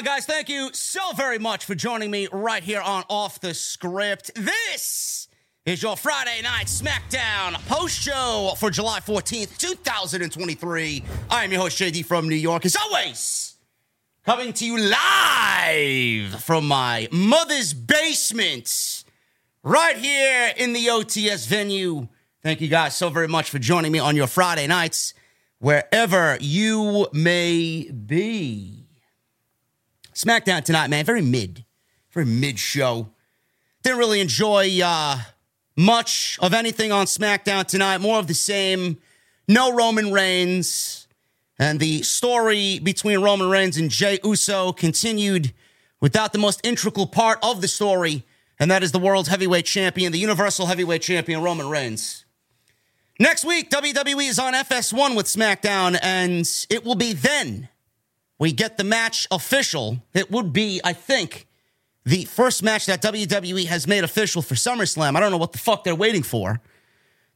On, guys? Thank you so very much for joining me right here on Off the Script. This is your Friday Night SmackDown post show for July 14th, 2023. I am your host, JD from New York, as always, coming to you live from my mother's basement right here in the OTS venue. Thank you guys so very much for joining me on your Friday nights, wherever you may be. SmackDown tonight, man, very mid, very mid show. Didn't really enjoy uh, much of anything on SmackDown tonight. More of the same. No Roman Reigns. And the story between Roman Reigns and Jey Uso continued without the most integral part of the story, and that is the World Heavyweight Champion, the Universal Heavyweight Champion, Roman Reigns. Next week, WWE is on FS1 with SmackDown, and it will be then we get the match official. It would be, I think, the first match that WWE has made official for SummerSlam. I don't know what the fuck they're waiting for.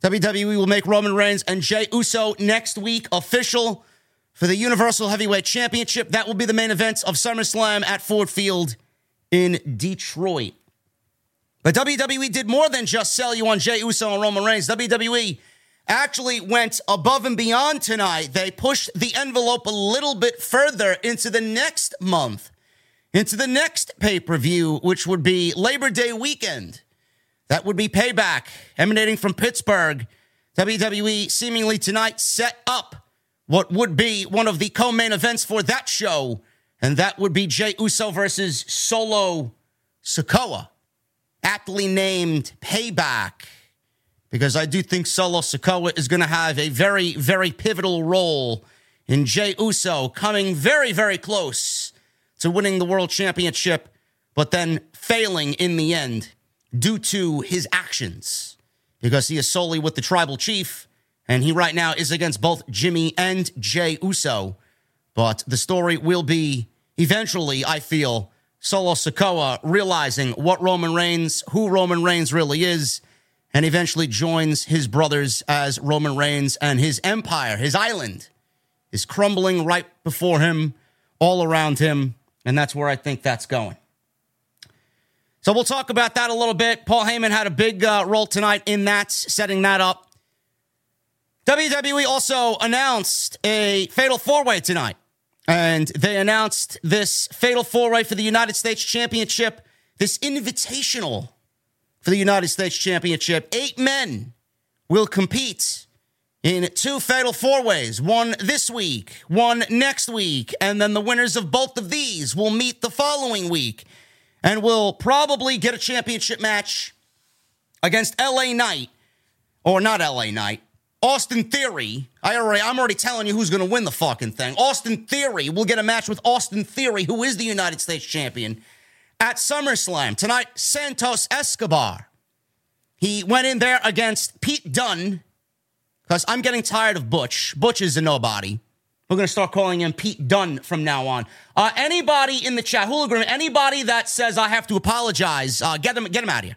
WWE will make Roman Reigns and Jey Uso next week official for the Universal Heavyweight Championship. That will be the main event of SummerSlam at Ford Field in Detroit. But WWE did more than just sell you on Jey Uso and Roman Reigns. WWE actually went above and beyond tonight. They pushed the envelope a little bit further into the next month, into the next pay per view, which would be Labor Day weekend. That would be payback emanating from Pittsburgh. WWE seemingly tonight set up what would be one of the co main events for that show, and that would be Jey Uso versus Solo Sikoa, aptly named Payback because I do think Solo Sikoa is going to have a very, very pivotal role in Jey Uso coming very, very close to winning the world championship, but then failing in the end due to his actions because he is solely with the tribal chief and he right now is against both Jimmy and Jey Uso. But the story will be eventually, I feel, Solo Sikoa realizing what Roman Reigns, who Roman Reigns really is, and eventually joins his brothers as Roman Reigns and his empire, his island, is crumbling right before him, all around him. And that's where I think that's going. So we'll talk about that a little bit. Paul Heyman had a big uh, role tonight in that, setting that up. WWE also announced a fatal four way tonight. And they announced this fatal four way for the United States Championship, this invitational for the United States Championship. Eight men will compete in two fatal four ways one this week, one next week, and then the winners of both of these will meet the following week and will probably get a championship match against LA Knight, or not LA Knight, Austin Theory. I already, I'm already telling you who's going to win the fucking thing. Austin Theory will get a match with Austin Theory, who is the United States champion, at SummerSlam. Tonight, Santos Escobar. He went in there against Pete Dunne, because I'm getting tired of Butch. Butch is a nobody. We're going to start calling him Pete Dunne from now on. Uh, anybody in the chat, Hulagram, anybody that says I have to apologize, uh, get them, get him out of here.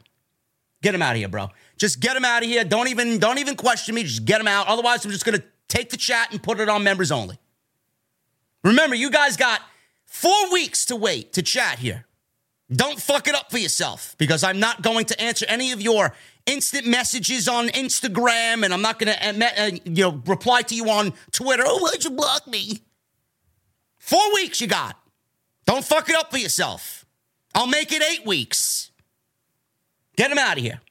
Get him out of here, bro. Just get them out of here. Don't even, don't even question me. Just get them out. Otherwise, I'm just going to take the chat and put it on members only. Remember, you guys got four weeks to wait to chat here. Don't fuck it up for yourself because I'm not going to answer any of your instant messages on Instagram, and I'm not going to, uh, uh, you know, reply to you on Twitter. Oh, why'd you block me? Four weeks you got. Don't fuck it up for yourself. I'll make it eight weeks. Get him out of here.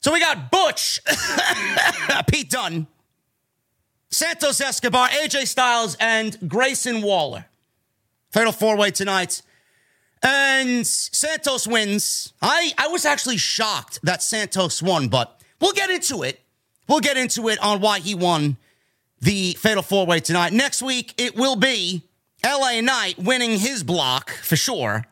So we got Butch, Pete Dunne, Santos Escobar, AJ Styles, and Grayson Waller. Fatal four way tonight. And Santos wins. I, I was actually shocked that Santos won, but we'll get into it. We'll get into it on why he won the Fatal Four Way tonight. Next week, it will be LA Knight winning his block for sure.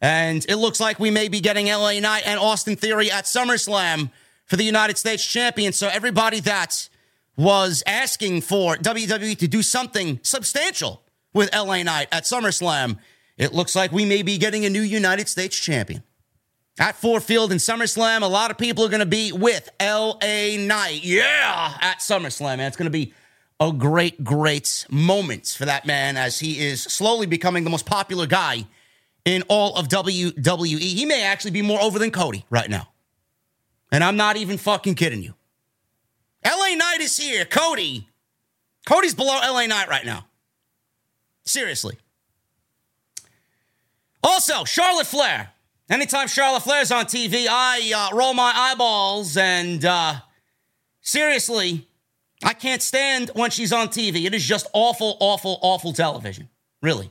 And it looks like we may be getting LA Knight and Austin Theory at SummerSlam for the United States champion. So everybody that was asking for WWE to do something substantial with LA Knight at SummerSlam it looks like we may be getting a new United States champion. At Ford Field in SummerSlam, a lot of people are going to be with LA Knight. Yeah, at SummerSlam, man. It's going to be a great, great moment for that man as he is slowly becoming the most popular guy in all of WWE. He may actually be more over than Cody right now. And I'm not even fucking kidding you. LA Knight is here. Cody. Cody's below LA Knight right now. Seriously. Also, Charlotte Flair. Anytime Charlotte Flair's on TV, I uh, roll my eyeballs and uh, seriously, I can't stand when she's on TV. It is just awful, awful, awful television. Really.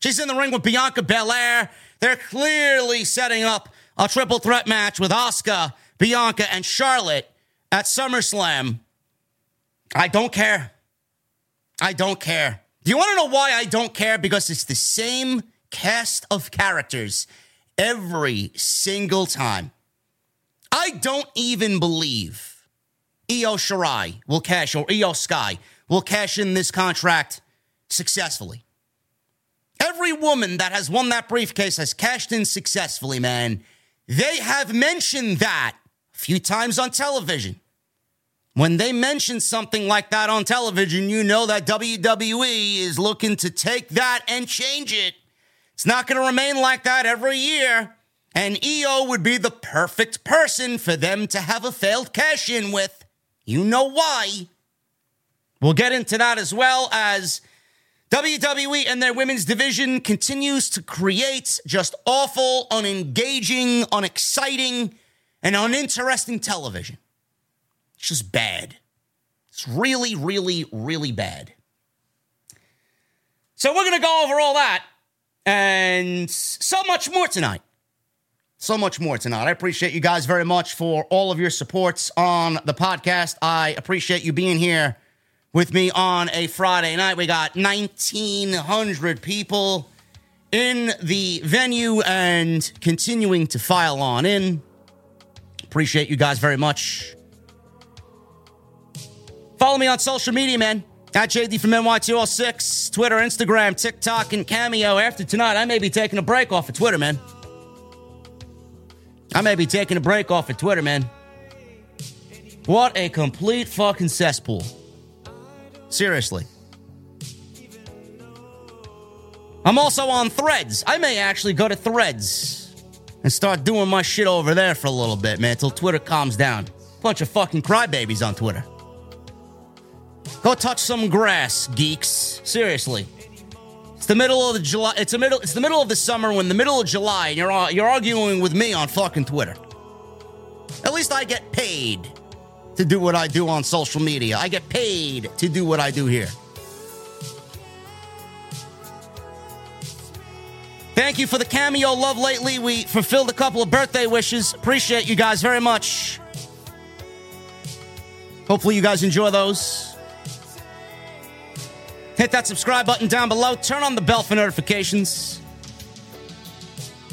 She's in the ring with Bianca Belair. They're clearly setting up a triple threat match with Asuka, Bianca, and Charlotte at SummerSlam. I don't care. I don't care. Do you want to know why I don't care? Because it's the same cast of characters every single time. I don't even believe Io Shirai will cash or Iyo Sky will cash in this contract successfully. Every woman that has won that briefcase has cashed in successfully, man. They have mentioned that a few times on television. When they mention something like that on television, you know that WWE is looking to take that and change it. It's not going to remain like that every year. And Iyo would be the perfect person for them to have a failed cash in with. You know why. We'll get into that as well as WWE and their women's division continues to create just awful, unengaging, unexciting, and uninteresting television. It's just bad. It's really, really, really bad. So we're going to go over all that and so much more tonight. So much more tonight. I appreciate you guys very much for all of your supports on the podcast. I appreciate you being here with me on a Friday night. We got 1,900 people in the venue and continuing to file on in. Appreciate you guys very much. Follow me on social media, man. At JD from NY206, Twitter, Instagram, TikTok, and Cameo. After tonight, I may be taking a break off of Twitter, man. I may be taking a break off of Twitter, man. What a complete fucking cesspool. Seriously. I'm also on threads. I may actually go to threads and start doing my shit over there for a little bit, man, until Twitter calms down. Bunch of fucking crybabies on Twitter. Go touch some grass, geeks. Seriously. It's the middle of the July. It's the middle. It's the middle of the summer. When the middle of July, and you're uh, you're arguing with me on fucking Twitter. At least I get paid to do what I do on social media. I get paid to do what I do here. Thank you for the cameo love lately. We fulfilled a couple of birthday wishes. Appreciate you guys very much. Hopefully, you guys enjoy those. Hit that subscribe button down below. Turn on the bell for notifications.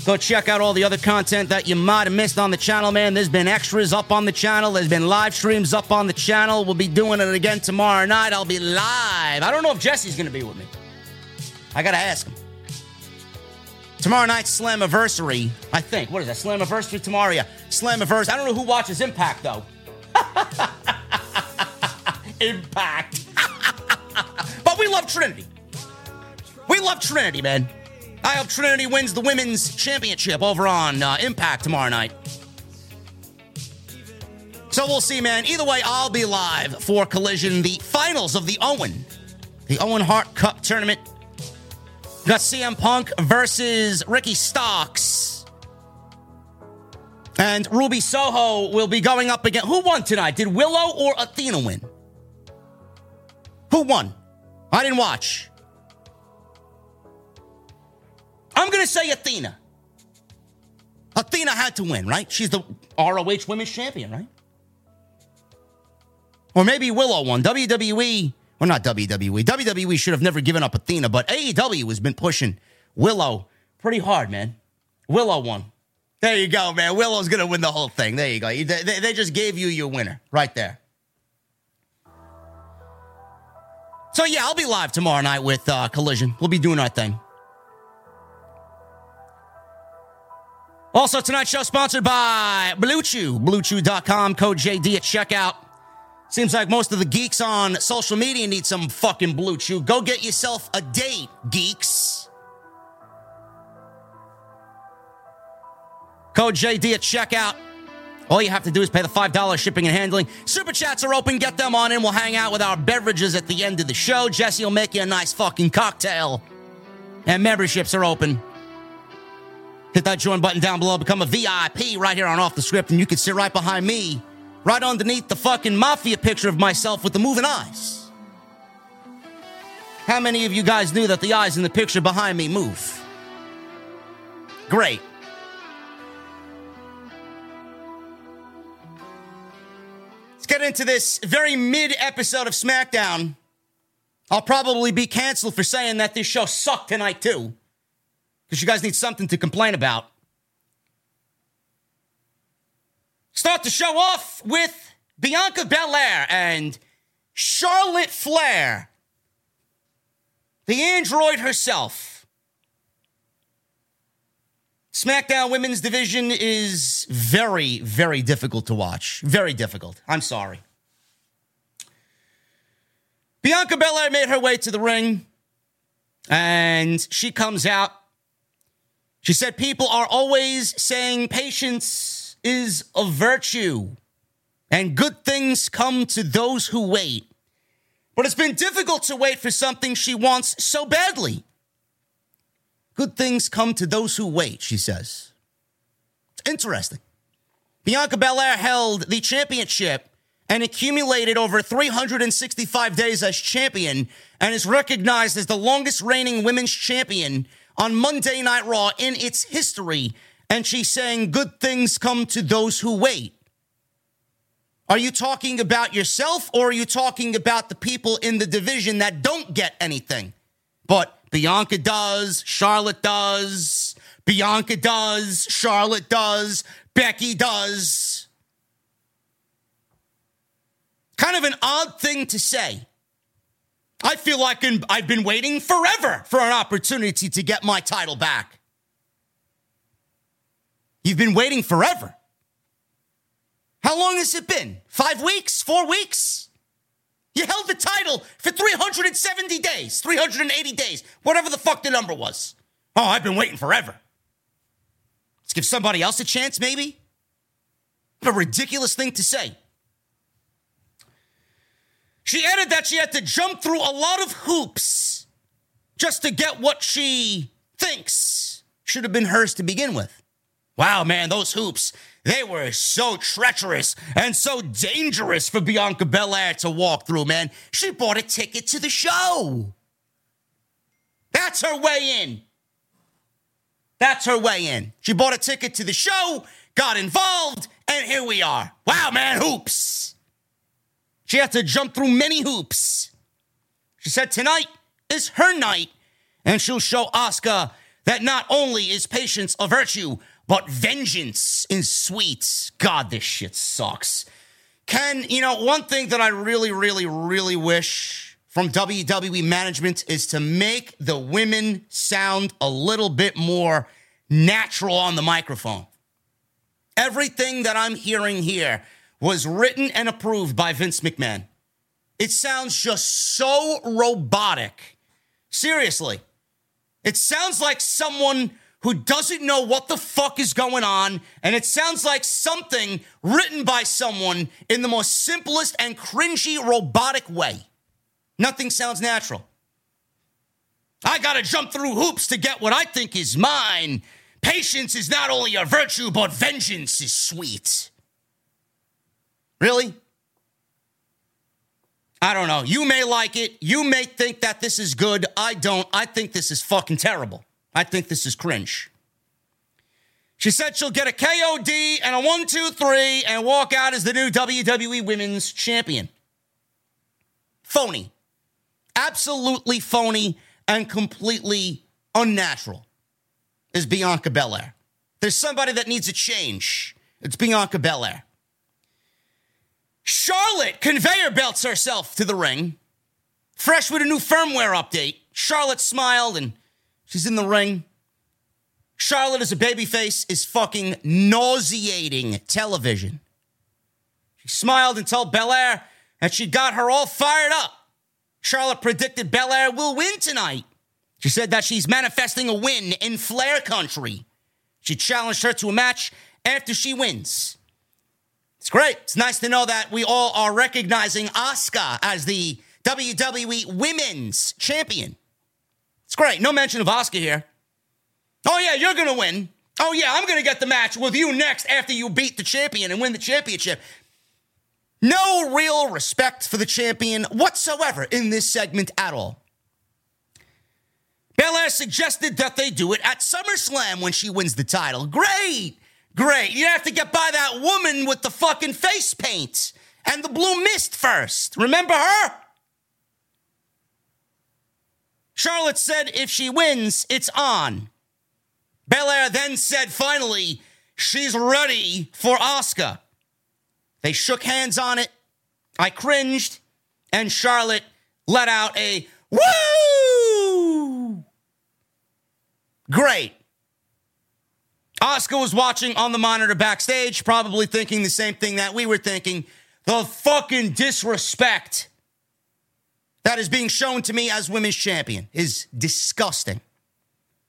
Go check out all the other content that you might have missed on the channel, man. There's been extras up on the channel. There's been live streams up on the channel. We'll be doing it again tomorrow night. I'll be live. I don't know if Jesse's going to be with me. I got to ask him. Tomorrow night's Slammiversary, I think. What is that? Slammiversary tomorrow? Yeah. Slammiversary. I don't know who watches Impact, though. Impact. But we love Trinity. We love Trinity, man. I hope Trinity wins the women's championship over on uh, Impact tomorrow night. So we'll see, man. Either way, I'll be live for Collision, the finals of the Owen, the Owen Hart Cup tournament. got CM Punk versus Ricky Starks. And Ruby Soho will be going up again. Who won tonight? Did Willow or Athena win? Who won? I didn't watch. I'm going to say Athena. Athena had to win, right? She's the ROH Women's Champion, right? Or maybe Willow won. WWE, or not WWE. WWE should have never given up Athena, but AEW has been pushing Willow pretty hard, man. Willow won. There you go, man. Willow's going to win the whole thing. There you go. They, they just gave you your winner right there. So, yeah, I'll be live tomorrow night with uh, Collision. We'll be doing our thing. Also, tonight's show sponsored by Blue Chew, BlueChew.com, code JD at checkout. Seems like most of the geeks on social media need some fucking Blue Chew. Go get yourself a date, geeks. Code JD at checkout. All you have to do is pay the $5 shipping and handling. Super chats are open. Get them on in. We'll hang out with our beverages at the end of the show. Jesse will make you a nice fucking cocktail. And memberships are open. Hit that join button down below. Become a VIP right here on Off the Script. And you can sit right behind me, right underneath the fucking mafia picture of myself with the moving eyes. How many of you guys knew that the eyes in the picture behind me move? Great. Get into this very mid episode of SmackDown. I'll probably be canceled for saying that this show sucked tonight, too because you guys need something to complain about. Start the show off with Bianca Belair and Charlotte Flair, the android herself. SmackDown Women's Division is very, very difficult to watch. Very difficult. I'm sorry. Bianca Belair made her way to the ring, and she comes out she said people are always saying patience is a virtue and good things come to those who wait. But it's been difficult to wait for something she wants so badly. Good things come to those who wait, she says. It's interesting. Bianca Belair held the championship and accumulated over 365 days as champion and is recognized as the longest reigning women's champion on Monday Night Raw in its history, and she's saying good things come to those who wait. Are you talking about yourself or are you talking about the people in the division that don't get anything? But Bianca does, Charlotte does, Bianca does, Charlotte does, Becky does. Kind of an odd thing to say. I feel like I've been waiting forever for an opportunity to get my title back. You've been waiting forever. How long has it been? Five weeks? Four weeks? You held the title for 370 days, 380 days, whatever the fuck the number was. Oh, I've been waiting forever. Let's give somebody else a chance, maybe? What a ridiculous thing to say. She added that she had to jump through a lot of hoops just to get what she thinks should have been hers to begin with. Wow, man, those hoops, they were so treacherous and so dangerous for Bianca Belair to walk through, man. She bought a ticket to the show. That's her way in. That's her way in. She bought a ticket to the show, got involved, and here we are. Wow, man, hoops. She had to jump through many hoops. She said tonight is her night, and she'll show Asuka that not only is patience a virtue, but vengeance is sweet. God, this shit sucks. Ken, you know, one thing that I really, really, really wish from WWE management is to make the women sound a little bit more natural on the microphone. Everything that I'm hearing here was written and approved by Vince McMahon. It sounds just so robotic. Seriously. It sounds like someone who doesn't know what the fuck is going on, and it sounds like something written by someone in the most simplest and cringy robotic way. Nothing sounds natural. I gotta jump through hoops to get what I think is mine. Patience is not only a virtue, but vengeance is sweet. Really? I don't know. You may like it. You may think that this is good. I don't. I think this is fucking terrible. I think this is cringe. She said she'll get a KOD and a one, two, three and walk out as the new WWE Women's Champion. Phony. Absolutely phony and completely unnatural is Bianca Belair. There's somebody that needs a change. It's Bianca Belair. Charlotte conveyor belts herself to the ring, fresh with a new firmware update. Charlotte smiled and she's in the ring. Charlotte as a babyface is fucking nauseating television. She smiled and told Belair that she got her all fired up. Charlotte predicted Belair will win tonight. She said that she's manifesting a win in Flair country. She challenged her to a match after she wins. It's great. It's nice to know that we all are recognizing Asuka as the WWE Women's Champion. It's great. No mention of Asuka here. Oh, yeah, you're going to win. Oh, yeah, I'm going to get the match with you next after you beat the champion and win the championship. No real respect for the champion whatsoever in this segment at all. Belair suggested that they do it at SummerSlam when she wins the title. Great, great. You have to get by that woman with the fucking face paint and the blue mist first. Remember her? Charlotte said if she wins, it's on. Belair then said finally, she's ready for Asuka. They shook hands on it. I cringed, and Charlotte let out a woo! Great. Asuka was watching on the monitor backstage, probably thinking the same thing that we were thinking. The fucking disrespect that is being shown to me as women's champion is disgusting.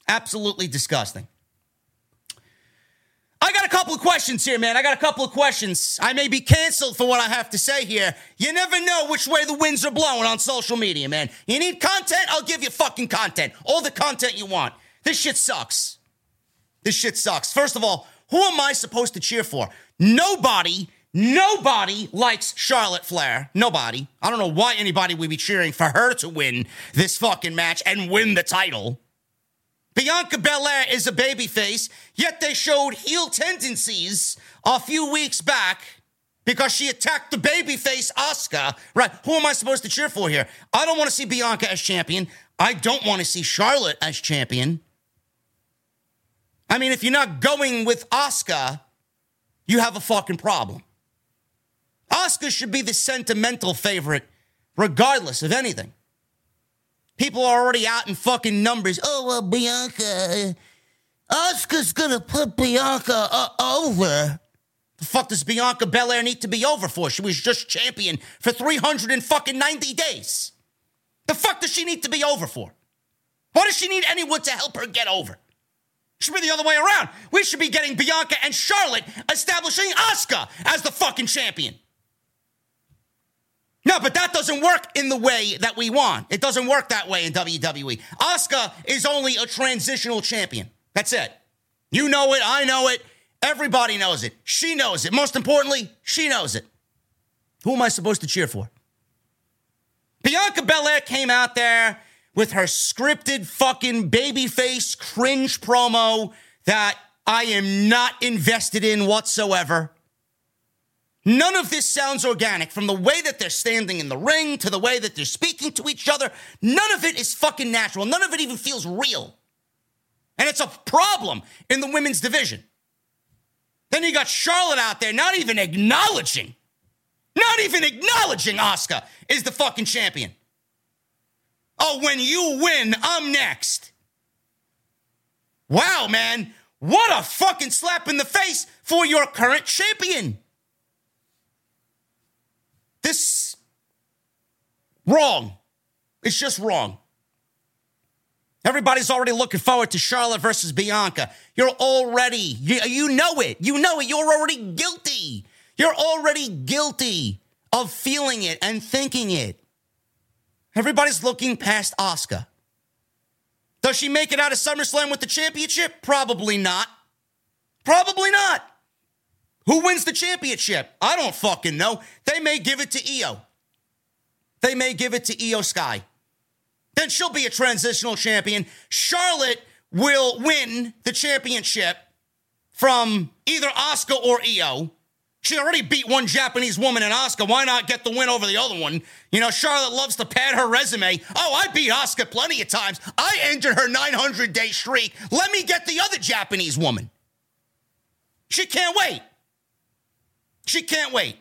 Absolutely disgusting. I got a couple of questions here, man. I got a couple of questions. I may be canceled for what I have to say here. You never know which way the winds are blowing on social media, man. You need content? I'll give you fucking content. All the content you want. This shit sucks. This shit sucks. First of all, who am I supposed to cheer for? Nobody, nobody likes Charlotte Flair. Nobody. I don't know why anybody would be cheering for her to win this fucking match and win the title. Bianca Belair is a babyface, yet they showed heel tendencies a few weeks back because she attacked the babyface Asuka. Right? Who am I supposed to cheer for here? I don't want to see Bianca as champion. I don't want to see Charlotte as champion. I mean, if you're not going with Asuka, you have a fucking problem. Asuka should be the sentimental favorite, regardless of anything. People are already out in fucking numbers. Oh, well, Bianca. Asuka's gonna put Bianca uh, over. The fuck does Bianca Belair need to be over for? She was just champion for 390 days. The fuck does she need to be over for? Why does she need anyone to help her get over? Should be the other way around. We should be getting Bianca and Charlotte establishing Asuka as the fucking champion. No, but that doesn't work in the way that we want. It doesn't work that way in WWE. Asuka is only a transitional champion. That's it. You know it. I know it. Everybody knows it. She knows it. Most importantly, she knows it. Who am I supposed to cheer for? Bianca Belair came out there with her scripted fucking babyface cringe promo that I am not invested in whatsoever. None of this sounds organic from the way that they're standing in the ring to the way that they're speaking to each other. None of it is fucking natural. None of it even feels real. And it's a problem in the women's division. Then you got Charlotte out there not even acknowledging, not even acknowledging Asuka is the fucking champion. Oh, when you win, I'm next. Wow, man. What a fucking slap in the face for your current champion. This wrong. It's just wrong. Everybody's already looking forward to Charlotte versus Bianca. You're already, you, you know it. You know it. You're already guilty. You're already guilty of feeling it and thinking it. Everybody's looking past Asuka. Does she make it out of SummerSlam with the championship? Probably not. Probably not. Who wins the championship? I don't fucking know. They may give it to Iyo. They may give it to Iyo Sky. Then she'll be a transitional champion. Charlotte will win the championship from either Asuka or Iyo. She already beat one Japanese woman in Asuka. Why not get the win over the other one? You know, Charlotte loves to pad her resume. Oh, I beat Asuka plenty of times. I ended her 900 day streak. Let me get the other Japanese woman. She can't wait. She can't wait.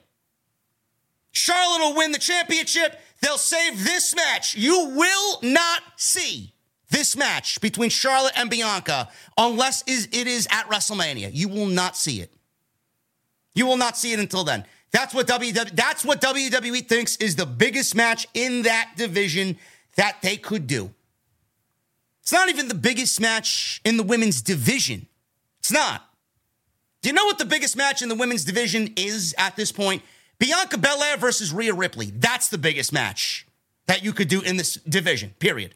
Charlotte will win the championship. They'll save this match. You will not see this match between Charlotte and Bianca unless it is at WrestleMania. You will not see it. You will not see it until then. That's what WWE, that's what WWE thinks is the biggest match in that division that they could do. It's not even the biggest match in the women's division. It's not. Do you know what the biggest match in the women's division is at this point? Bianca Belair versus Rhea Ripley. That's the biggest match that you could do in this division, period.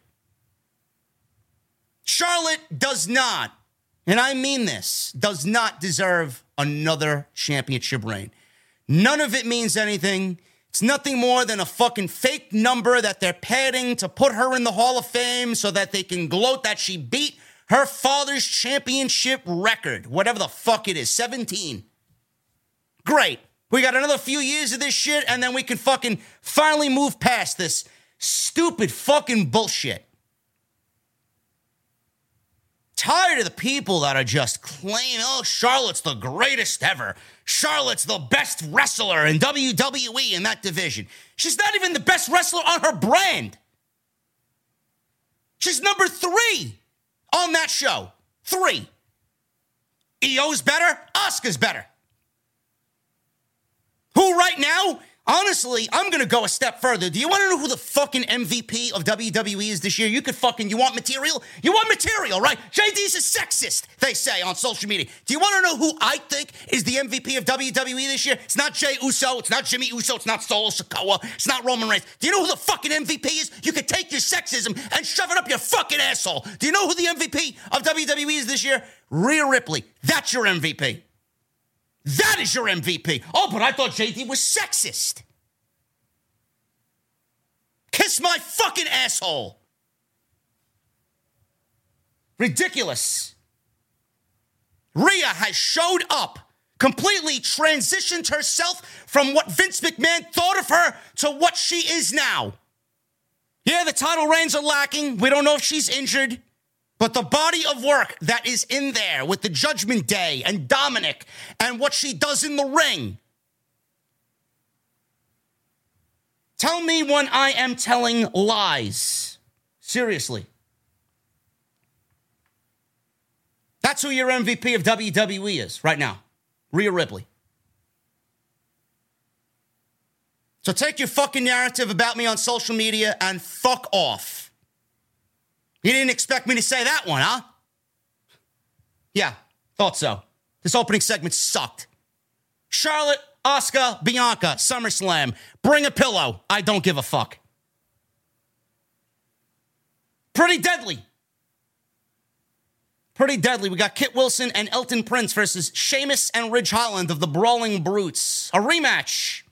Charlotte does not, and I mean this, does not deserve another championship reign. None of it means anything. It's nothing more than a fucking fake number that they're padding to put her in the Hall of Fame so that they can gloat that she beat her father's championship record, whatever the fuck it is, 17. Great. We got another few years of this shit, and then we can fucking finally move past this stupid fucking bullshit. Tired of the people that are just claiming, oh, Charlotte's the greatest ever. Charlotte's the best wrestler in WWE in that division. She's not even the best wrestler on her brand. She's number three on that show. Three. Iyo's better, Asuka's better. Who right now Honestly, I'm gonna go a step further. Do you want to know who the fucking MVP of WWE is this year? You could fucking you want material? You want material, right? JD's a sexist, they say on social media. Do you want to know who I think is the MVP of WWE this year? It's not Jey Uso, it's not Jimmy Uso, it's not Solo Sikoa, it's not Roman Reigns. Do you know who the fucking MVP is? You could take your sexism and shove it up your fucking asshole. Do you know who the MVP of WWE is this year? Rhea Ripley. That's your MVP. That is your MVP. Oh, but I thought JD was sexist. Kiss my fucking asshole. Ridiculous. Rhea has showed up, completely transitioned herself from what Vince McMahon thought of her to what she is now. Yeah, the title reigns are lacking. We don't know if she's injured. But the body of work that is in there with the Judgment Day and Dominic and what she does in the ring. Tell me when I am telling lies. Seriously. That's who your MVP of WWE is right now Rhea Ripley. So take your fucking narrative about me on social media and fuck off. You didn't expect me to say that one, huh? Yeah, thought so. This opening segment sucked. Charlotte, Asuka, Bianca, SummerSlam. Bring a pillow. I don't give a fuck. Pretty deadly. Pretty deadly. We got Kit Wilson and Elton Prince versus Sheamus and Ridge Holland of the Brawling Brutes. A rematch.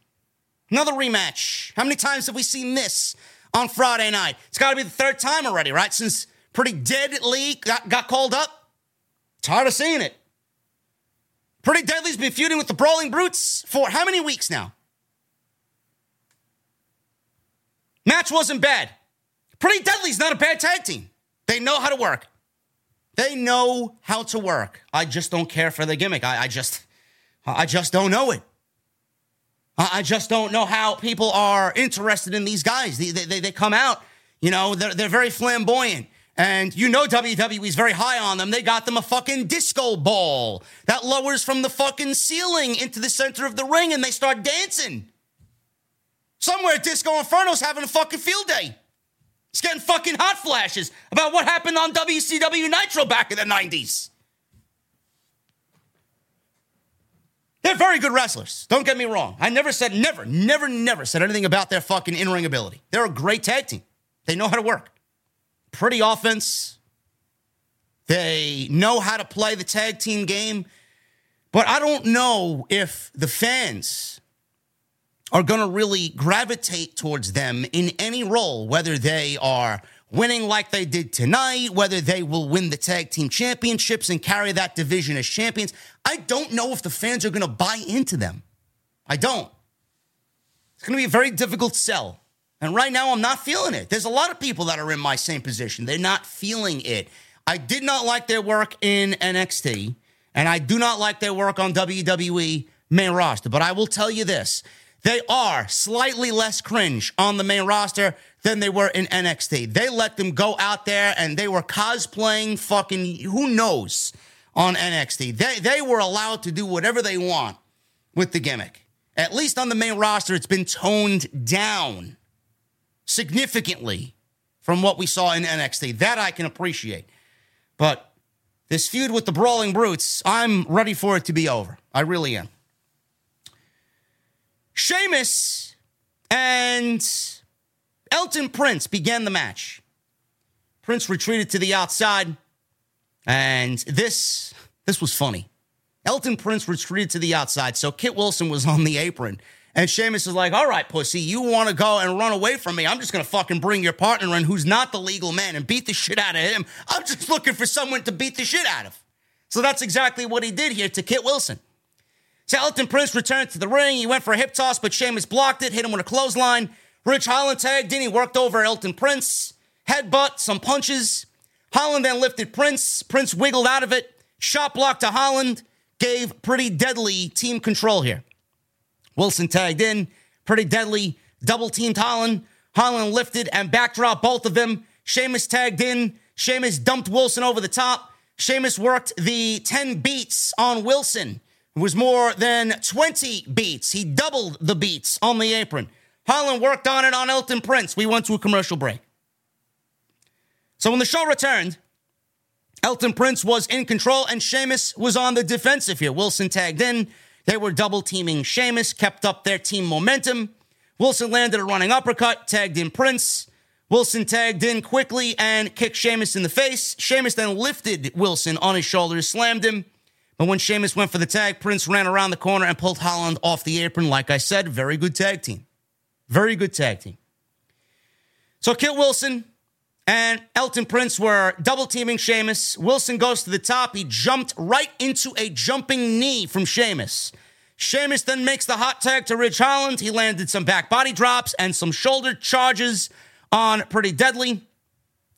Another rematch. How many times have we seen this on Friday night? It's got to be the third time already, right? Since Pretty Deadly got, got called up. Tired of seeing it. Pretty Deadly's been feuding with the Brawling Brutes for how many weeks now? Match wasn't bad. Pretty Deadly's not a bad tag team. They know how to work. They know how to work. I just don't care for the gimmick. I, I just, I just don't know it. I, just don't know how people are interested in these guys. They, they, they come out, you know, they're, they're very flamboyant. And you know WWE's very high on them. They got them a fucking disco ball that lowers from the fucking ceiling into the center of the ring and they start dancing. Somewhere Disco Inferno's having a fucking field day. It's getting fucking hot flashes about what happened on WCW Nitro back in the 90s. They're very good wrestlers. Don't get me wrong. I never said, never, never, never said anything about their fucking in ring ability. They're a great tag team. They know how to work. Pretty offense. They know how to play the tag team game. But I don't know if the fans are going to really gravitate towards them in any role, whether they are winning like they did tonight, whether they will win the tag team championships and carry that division as champions. I don't know if the fans are going to buy into them. I don't. It's going to be a very difficult sell. And right now, I'm not feeling it. There's a lot of people that are in my same position. They're not feeling it. I did not like their work in NXT, and I do not like their work on WWE main roster. But I will tell you this they are slightly less cringe on the main roster than they were in NXT. They let them go out there and they were cosplaying fucking who knows on NXT. They they were allowed to do whatever they want with the gimmick. At least on the main roster, it's been toned down significantly from what we saw in NXT. That I can appreciate. But this feud with the Brawling Brutes, I'm ready for it to be over. I really am. Sheamus and Elton Prince began the match. Prince retreated to the outside, and this this was funny. Elton Prince retreated to the outside, so Kit Wilson was on the apron. And Sheamus is like, all right, pussy, you want to go and run away from me. I'm just going to fucking bring your partner in who's not the legal man and beat the shit out of him. I'm just looking for someone to beat the shit out of. So that's exactly what he did here to Kit Wilson. So Elton Prince returned to the ring. He went for a hip toss, but Sheamus blocked it, hit him with a clothesline. Ridge Holland tagged in. He worked over Elton Prince. Headbutt, some punches. Holland then lifted Prince. Prince wiggled out of it. Shot block to Holland. Gave pretty deadly team control here. Wilson tagged in. Pretty deadly. Double teamed Holland. Holland lifted and backdrop both of them. Sheamus tagged in. Sheamus dumped Wilson over the top. Sheamus worked the 10 beats on Wilson. It was more than 20 beats. He doubled the beats on the apron. Holland worked on it on Elton Prince. We went to a commercial break. So when the show returned, Elton Prince was in control and Sheamus was on the defensive here. Wilson tagged in. They were double teaming Sheamus, kept up their team momentum. Wilson landed a running uppercut, tagged in Prince. Wilson tagged in quickly and kicked Sheamus in the face. Sheamus then lifted Wilson on his shoulders, slammed him. But when Sheamus went for the tag, Prince ran around the corner and pulled Holland off the apron. Like I said, very good tag team. Very good tag team. So Kit Wilson and Elton Prince were double teaming Sheamus. Wilson goes to the top. He jumped right into a jumping knee from Sheamus. Sheamus then makes the hot tag to Ridge Holland. He landed some back body drops and some shoulder charges on Pretty Deadly.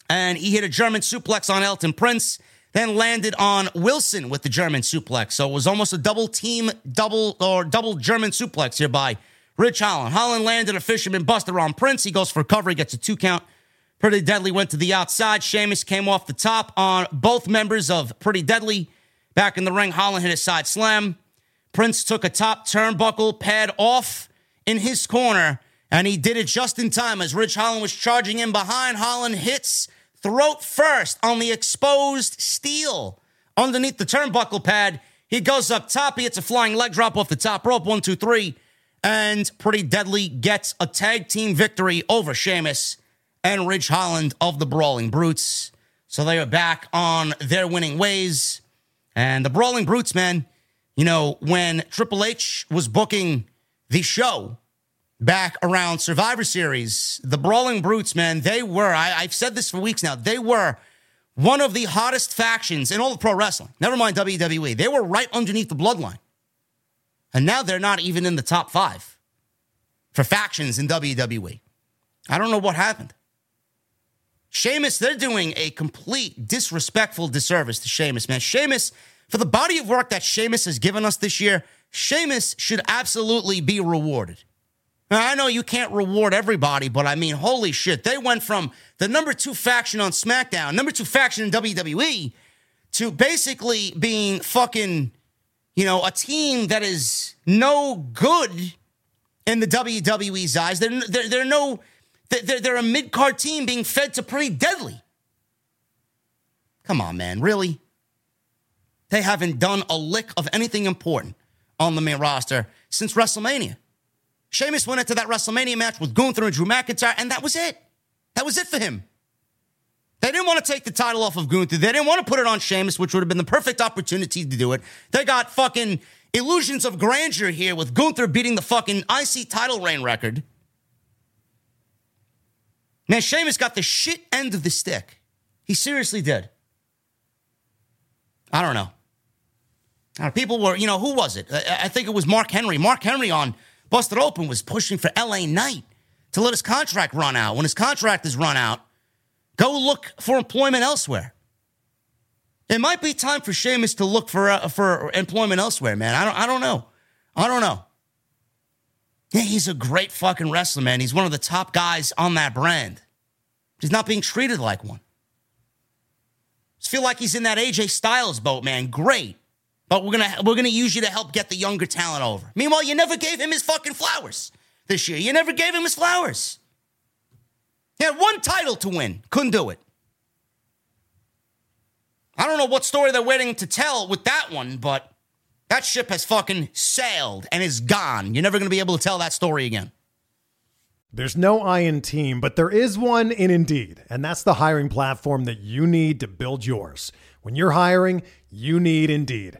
And he hit a German suplex on Elton Prince, then landed on Wilson with the German suplex. So it was almost a double team, double or double German suplex here by Ridge Holland. Holland landed a fisherman buster on Prince. He goes for cover. He gets a two count. Pretty Deadly went to the outside. Sheamus came off the top on both members of Pretty Deadly. Back in the ring, Holland hit a side slam. Prince took a top turnbuckle pad off in his corner And he did it just in time as Ridge Holland was charging in behind. Holland hits throat first on the exposed steel underneath the turnbuckle pad. He goes up top. He hits a flying leg drop off the top rope. One, two, three. And Pretty Deadly gets a tag team victory over Sheamus and Ridge Holland of the Brawling Brutes. So they are back on their winning ways. And the Brawling Brutes, man, you know, when Triple H was booking the show back around Survivor Series, the Brawling Brutes, man, they were, I, have said this for weeks now, they were one of the hottest factions in all of pro wrestling. Never mind WWE. They were right underneath the bloodline. And now they're not even in the top five for factions in WWE. I don't know what happened. Sheamus, they're doing a complete disrespectful disservice to Sheamus, man. Sheamus, for the body of work that Sheamus has given us this year, Sheamus should absolutely be rewarded. Now, I know you can't reward everybody, but I mean, holy shit. They went from the number two faction on SmackDown, number two faction in WWE, to basically being fucking, you know, a team that is no good in the WWE's eyes. They're, they're, they're no, they're, they're a mid card team being fed to pretty deadly. Come on, man. Really? They haven't done a lick of anything important on the main roster since WrestleMania. Sheamus went into that WrestleMania match with Gunther and Drew McIntyre, and that was it. That was it for him. They didn't want to take the title off of Gunther. They didn't want to put it on Sheamus, which would have been the perfect opportunity to do it. They got fucking illusions of grandeur here with Gunther beating the fucking IC title reign record. Man, Sheamus got the shit end of the stick. He seriously did. I don't know. People were, you know, who was it? I think it was Mark Henry. Mark Henry on Busted Open was pushing for LA Knight to let his contract run out. When his contract is run out, go look for employment elsewhere. It might be time for Sheamus to look for uh, for employment elsewhere, man. I don't I don't know. I don't know. Yeah, he's a great fucking wrestler, man. He's one of the top guys on that brand. He's not being treated like one. Just feel like he's in that AJ Styles boat, man. Great. But we're gonna we're gonna use you to help get the younger talent over. Meanwhile, you never gave him his fucking flowers this year. You never gave him his flowers. He had one title to win, couldn't do it. I don't know what story they're waiting to tell with that one, but that ship has fucking sailed and is gone. You're never gonna be able to tell that story again. There's no I in team, but there is one in Indeed, and that's the hiring platform that you need to build yours. When you're hiring, you need Indeed.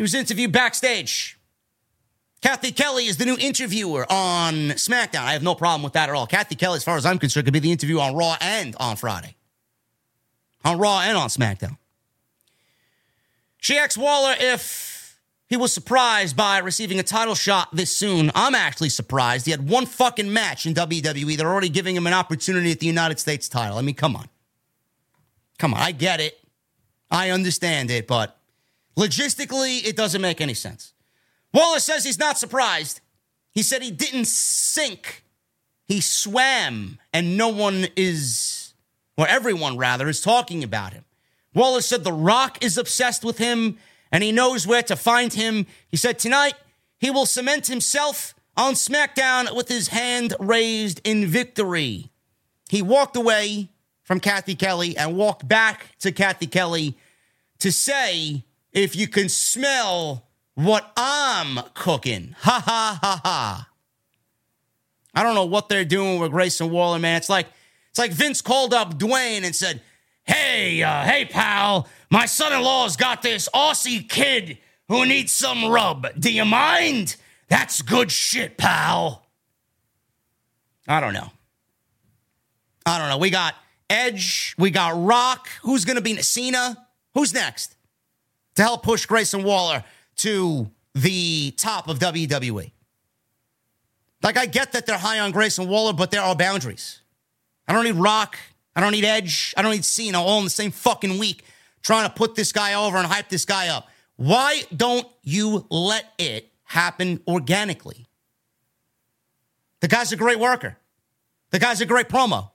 He was interviewed backstage. Cathy Kelley is the new interviewer on SmackDown. I have no problem with that at all. Cathy Kelley, as far as I'm concerned, could be the interview on Raw and on Friday. On Raw and on SmackDown. She asked Waller if he was surprised by receiving a title shot this soon. I'm actually surprised. He had one fucking match in WWE. They're already giving him an opportunity at the United States title. I mean, come on. Come on. I get it. I understand it, but logistically, it doesn't make any sense. Waller says he's not surprised. He said he didn't sink, he swam, and no one is, or everyone rather, is talking about him. Waller said The Rock is obsessed with him and he knows where to find him. He said tonight he will cement himself on SmackDown with his hand raised in victory. He walked away from Cathy Kelley and walked back to Cathy Kelley to say, if you can smell what I'm cooking, ha ha ha ha. I don't know what they're doing with Grayson Waller, man. It's like it's like Vince called up Dwayne and said, "Hey, uh, hey, pal, my son-in-law's got this Aussie kid who needs some rub. Do you mind? That's good shit, pal." I don't know. I don't know. We got Edge. We got Rock. Who's to be Cena? Who's next to help push Grayson Waller to the top of WWE? Like, I get that they're high on Grayson Waller, but there are boundaries. I don't need Rock. I don't need Edge. I don't need Cena all in the same fucking week trying to put this guy over and hype this guy up. Why don't you let it happen organically? The guy's a great worker. The guy's a great promo.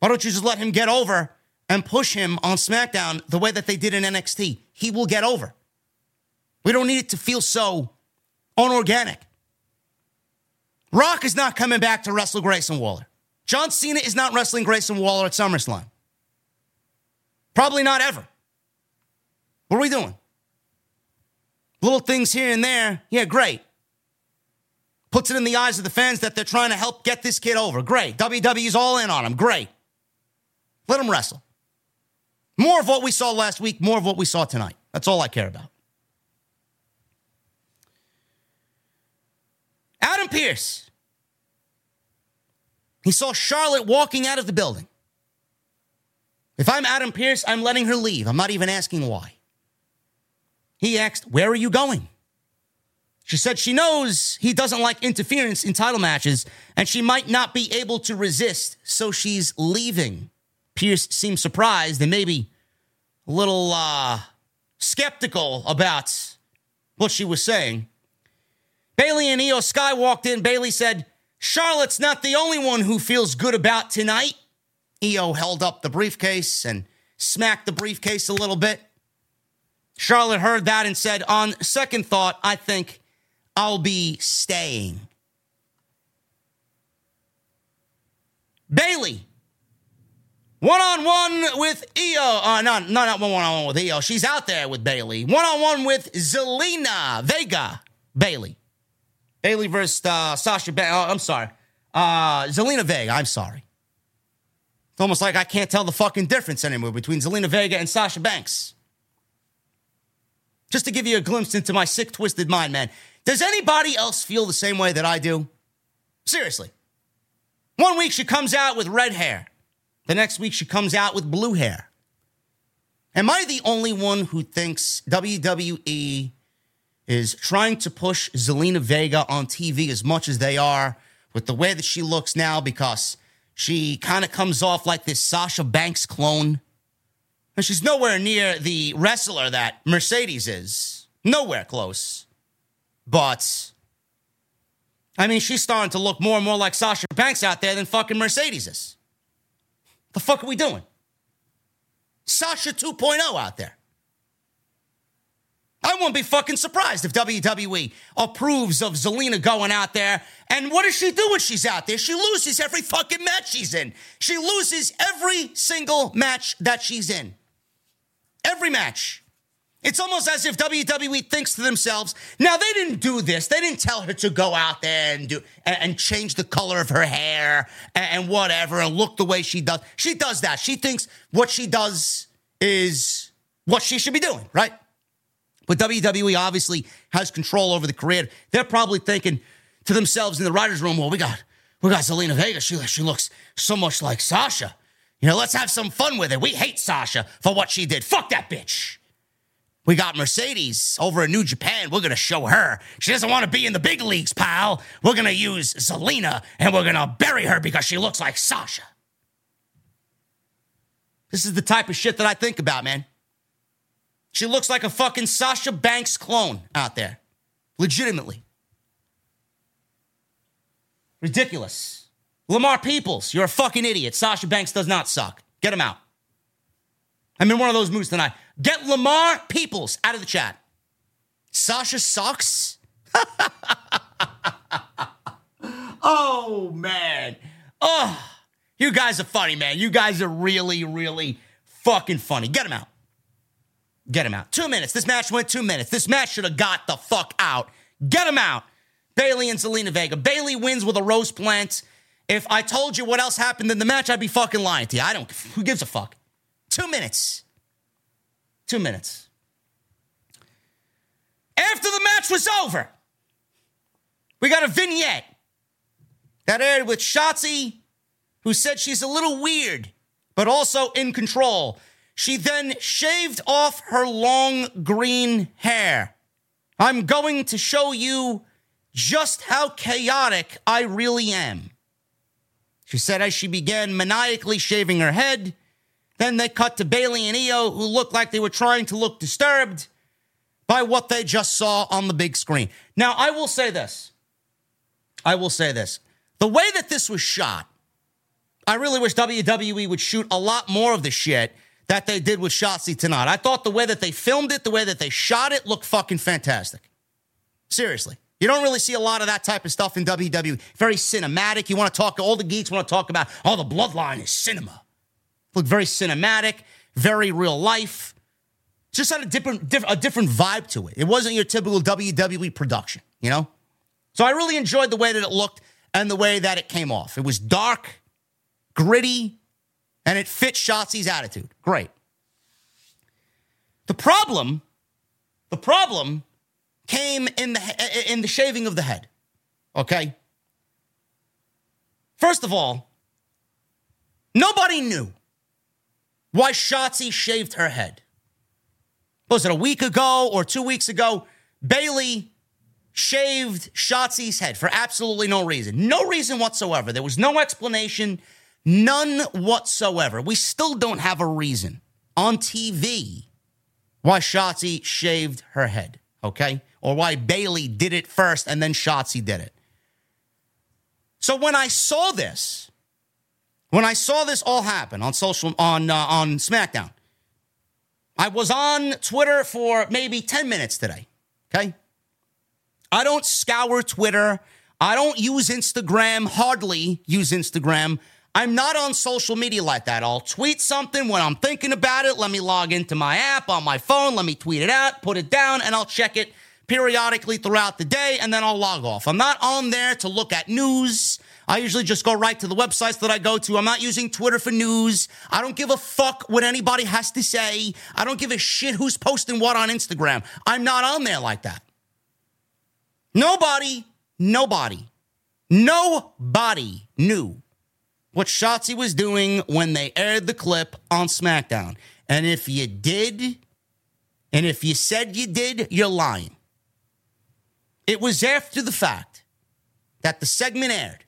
Why don't you just let him get over and push him on SmackDown the way that they did in NXT? He will get over. We don't need it to feel so unorganic. Rock is not coming back to wrestle Grayson Waller. John Cena is not wrestling Grayson Waller at SummerSlam. Probably not ever. What are we doing? Little things here and there. Yeah, great. Puts it in the eyes of the fans that they're trying to help get this kid over. Great. WWE's all in on him. Great. Let him wrestle. More of what we saw last week, more of what we saw tonight. That's all I care about. Adam Pearce. He saw Charlotte walking out of the building. If I'm Adam Pearce, I'm letting her leave. I'm not even asking why. He asked, Where are you going? She said she knows he doesn't like interference in title matches and she might not be able to resist, so she's leaving. Pearce seemed surprised and maybe a little uh, skeptical about what she was saying. Bayley and Iyo Sky walked in. Bayley said, Charlotte's not the only one who feels good about tonight. Iyo held up the briefcase and smacked the briefcase a little bit. Charlotte heard that and said, On second thought, I think I'll be staying. Bayley one on one with Iyo. Uh, not, no, not one on one with Iyo. She's out there with Bayley. One on one with Zelina Vega. Bayley. Bayley versus uh, Sasha Banks. Oh, I'm sorry. Uh, Zelina Vega. I'm sorry. It's almost like I can't tell the fucking difference anymore between Zelina Vega and Sasha Banks. Just to give you a glimpse into my sick, twisted mind, man. Does anybody else feel the same way that I do? Seriously. One week she comes out with red hair. The next week, she comes out with blue hair. Am I the only one who thinks WWE is trying to push Zelina Vega on TV as much as they are with the way that she looks now because she kind of comes off like this Sasha Banks clone? And she's nowhere near the wrestler that Mercedes is. Nowhere close. But, I mean, she's starting to look more and more like Sasha Banks out there than fucking Mercedes is. The fuck are we doing? Sasha 2.0 out there. I won't be fucking surprised if WWE approves of Zelina going out there. And what does she do when she's out there? She loses every fucking match she's in. She loses every single match that she's in. Every match. It's almost as if WWE thinks to themselves, now they didn't do this. They didn't tell her to go out there and do and, change the color of her hair and, and, whatever and look the way she does. She does that. She thinks what she does is what she should be doing, right? But WWE obviously has control over the career. They're probably thinking to themselves in the writers' room, well, we got we got Zelina Vega. She, she looks so much like Sasha. You know, let's have some fun with it. We hate Sasha for what she did. Fuck that bitch. We got Mercedes over in New Japan. We're going to show her. She doesn't want to be in the big leagues, pal. We're going to use Zelina and we're going to bury her because she looks like Sasha. This is the type of shit that I think about, man. She looks like a fucking Sasha Banks clone out there. Legitimately. Ridiculous. Lamar Peoples, you're a fucking idiot. Sasha Banks does not suck. Get him out. I'm in one of those moods tonight. Get Lamar Peoples out of the chat. Sasha sucks. oh, man. Oh, you guys are funny, man. You guys are really, really fucking funny. Get him out. Get him out. Two minutes. This match went two minutes. This match should have got the fuck out. Get him out. Bayley and Zelina Vega. Bayley wins with a rose plant. If I told you what else happened in the match, I'd be fucking lying to you. I don't. Who gives a fuck? Two minutes. Two minutes. After the match was over, we got a vignette that aired with Shotzi, who said she's a little weird, but also in control. She then shaved off her long green hair. I'm going to show you just how chaotic I really am. She said as she began maniacally shaving her head. Then they cut to Bayley and Iyo, who looked like they were trying to look disturbed by what they just saw on the big screen. Now, I will say this. I will say this. The way that this was shot, I really wish WWE would shoot a lot more of the shit that they did with Shotzi tonight. I thought the way that they filmed it, the way that they shot it, looked fucking fantastic. Seriously. You don't really see a lot of that type of stuff in WWE. Very cinematic. You want to talk, all the geeks want to talk about, oh, the bloodline is cinema. Looked very cinematic, very real life. Just had a different, diff- a different vibe to it. It wasn't your typical WWE production, you know? So I really enjoyed the way that it looked and the way that it came off. It was dark, gritty, and it fit Shotzi's attitude. Great. The problem, the problem came in the in the shaving of the head. Okay? First of all, nobody knew why Shotzi shaved her head. Was it a week ago or two weeks ago? Bayley shaved Shotzi's head for absolutely no reason. No reason whatsoever. There was no explanation, none whatsoever. We still don't have a reason on TV why Shotzi shaved her head, okay? Or why Bayley did it first and then Shotzi did it. So when I saw this, when I saw this all happen on social on uh, on SmackDown, I was on Twitter for maybe 10 minutes today. Okay? I don't scour Twitter. I don't use Instagram, hardly use Instagram. I'm not on social media like that. I'll tweet something when I'm thinking about it. Let me log into my app on my phone. Let me tweet it out, put it down, and I'll check it periodically throughout the day, and then I'll log off. I'm not on there to look at news. I usually just go right to the websites that I go to. I'm not using Twitter for news. I don't give a fuck what anybody has to say. I don't give a shit who's posting what on Instagram. I'm not on there like that. Nobody, nobody, nobody knew what Shotzi was doing when they aired the clip on SmackDown. And if you did, and if you said you did, you're lying. It was after the fact that the segment aired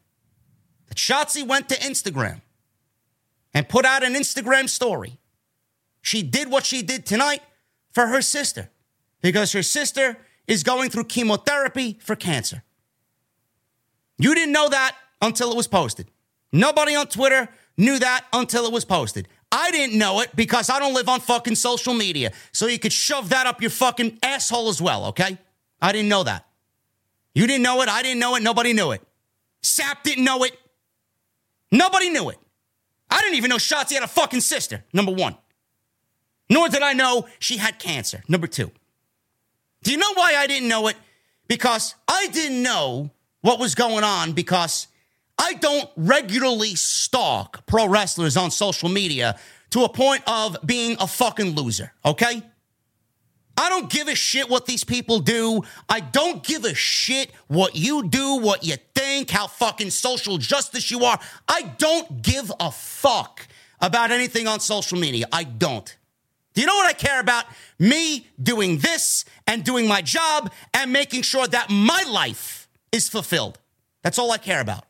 that Shotzi went to Instagram and put out an Instagram story. She did what she did tonight for her sister because her sister is going through chemotherapy for cancer. You didn't know that until it was posted. Nobody on Twitter knew that until it was posted. I didn't know it because I don't live on fucking social media. So you could shove that up your fucking asshole as well, okay? I didn't know that. You didn't know it. I didn't know it. Nobody knew it. Sap didn't know it. Nobody knew it. I didn't even know Shotzi had a fucking sister, number one. Nor did I know she had cancer, number two. Do you know why I didn't know it? Because I didn't know what was going on because I don't regularly stalk pro wrestlers on social media to a point of being a fucking loser, okay? I don't give a shit what these people do. I don't give a shit what you do, what you think, how fucking social justice you are. I don't give a fuck about anything on social media. I don't. Do you know what I care about? Me doing this and doing my job and making sure that my life is fulfilled. That's all I care about.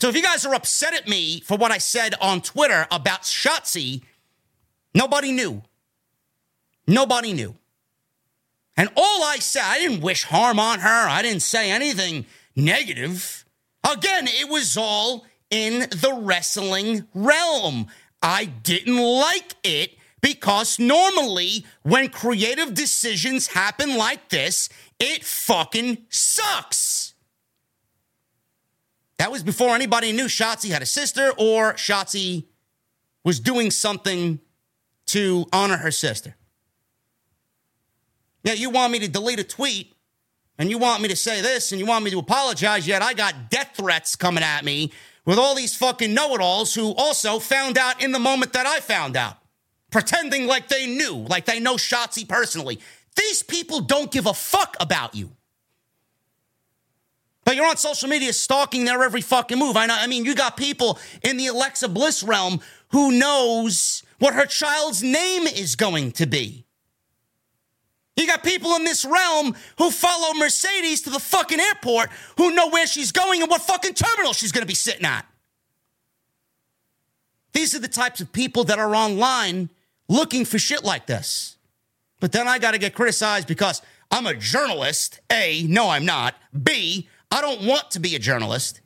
So if you guys are upset at me for what I said on Twitter about Shotzi, nobody knew. Nobody knew. And all I said, I didn't wish harm on her. I didn't say anything negative. Again, it was all in the wrestling realm. I didn't like it because normally when creative decisions happen like this, it fucking sucks. That was before anybody knew Shotzi had a sister or Shotzi was doing something to honor her sister. Yeah, you want me to delete a tweet and you want me to say this and you want me to apologize, yet I got death threats coming at me with all these fucking know it alls who also found out in the moment that I found out, pretending like they knew, like they know Shotzi personally. These people don't give a fuck about you. But you're on social media stalking their every fucking move. I know. I mean, you got people in the Alexa Bliss realm who knows what her child's name is going to be. You got people in this realm who follow Mercedes to the fucking airport who know where she's going and what fucking terminal she's going to be sitting at. These are the types of people that are online looking for shit like this. But then I got to get criticized because I'm a journalist. A, no, I'm not. B, I don't want to be a journalist.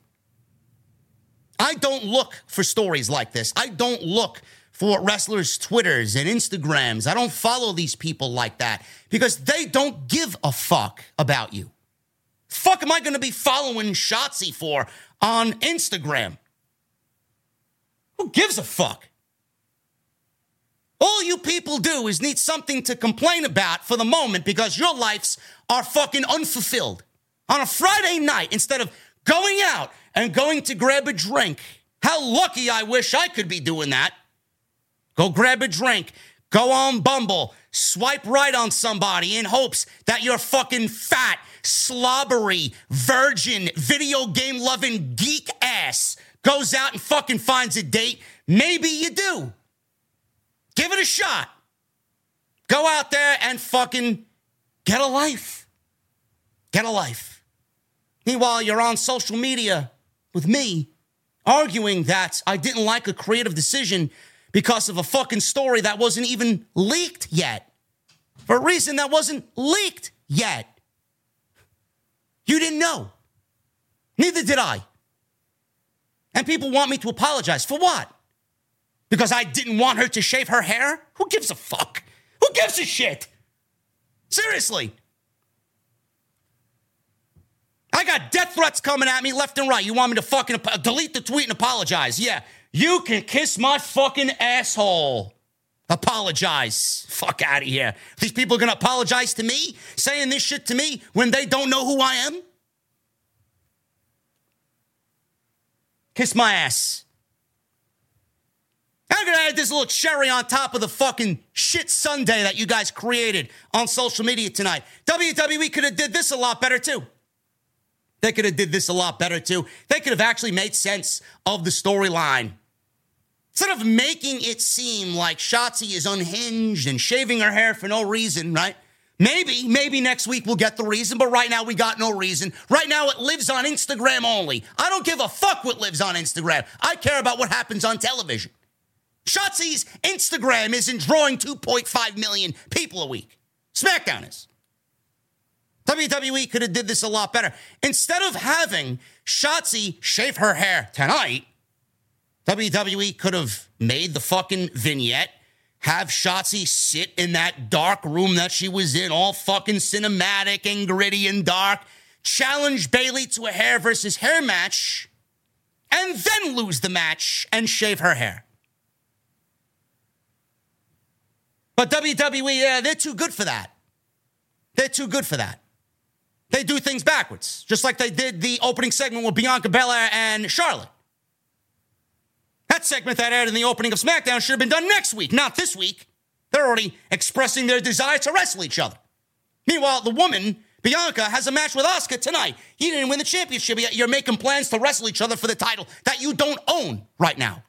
I don't look for stories like this. I don't look for wrestlers' Twitters and Instagrams. I don't follow these people like that because they don't give a fuck about you. Fuck am I going to be following Shotzi for on Instagram? Who gives a fuck? All you people do is need something to complain about for the moment because your lives are fucking unfulfilled. On a Friday night, instead of going out and going to grab a drink, how lucky I wish I could be doing that. Go grab a drink, go on Bumble, swipe right on somebody in hopes that your fucking fat, slobbery, virgin, video game loving geek ass goes out and fucking finds a date. Maybe you do. Give it a shot. Go out there and fucking get a life. Get a life. Meanwhile, you're on social media with me arguing that I didn't like a creative decision because of a fucking story that wasn't even leaked yet. For a reason that wasn't leaked yet. You didn't know. Neither did I. And people want me to apologize. For what? because I didn't want her to shave her hair? Who gives a fuck? Who gives a shit? Seriously. I got death threats coming at me left and right. You want me to fucking ap- delete the tweet and apologize? Yeah, you can kiss my fucking asshole. Apologize. Fuck out of here. These people are gonna apologize to me, saying this shit to me when they don't know who I am? Kiss my ass. I'm gonna add this little cherry on top of the fucking shit sundae that you guys created on social media tonight. WWE could have did this a lot better too. They could have did this a lot better too. They could have actually made sense of the storyline. Instead of making it seem like Shotzi is unhinged and shaving her hair for no reason, right? Maybe, maybe next week we'll get the reason, but right now we got no reason. Right now it lives on Instagram only. I don't give a fuck what lives on Instagram. I care about what happens on television. Shotzi's Instagram isn't drawing 2.5 million people a week. SmackDown is. WWE could have did this a lot better. Instead of having Shotzi shave her hair tonight, WWE could have made the fucking vignette, have Shotzi sit in that dark room that she was in, all fucking cinematic and gritty and dark, challenge Bayley to a hair versus hair match, and then lose the match and shave her hair. But WWE, yeah, they're too good for that. They're too good for that. They do things backwards, just like they did the opening segment with Bianca Belair and Charlotte. That segment that aired in the opening of SmackDown should have been done next week, not this week. They're already expressing their desire to wrestle each other. Meanwhile, the woman, Bianca, has a match with Asuka tonight. You didn't win the championship yet. You're making plans to wrestle each other for the title that you don't own right now.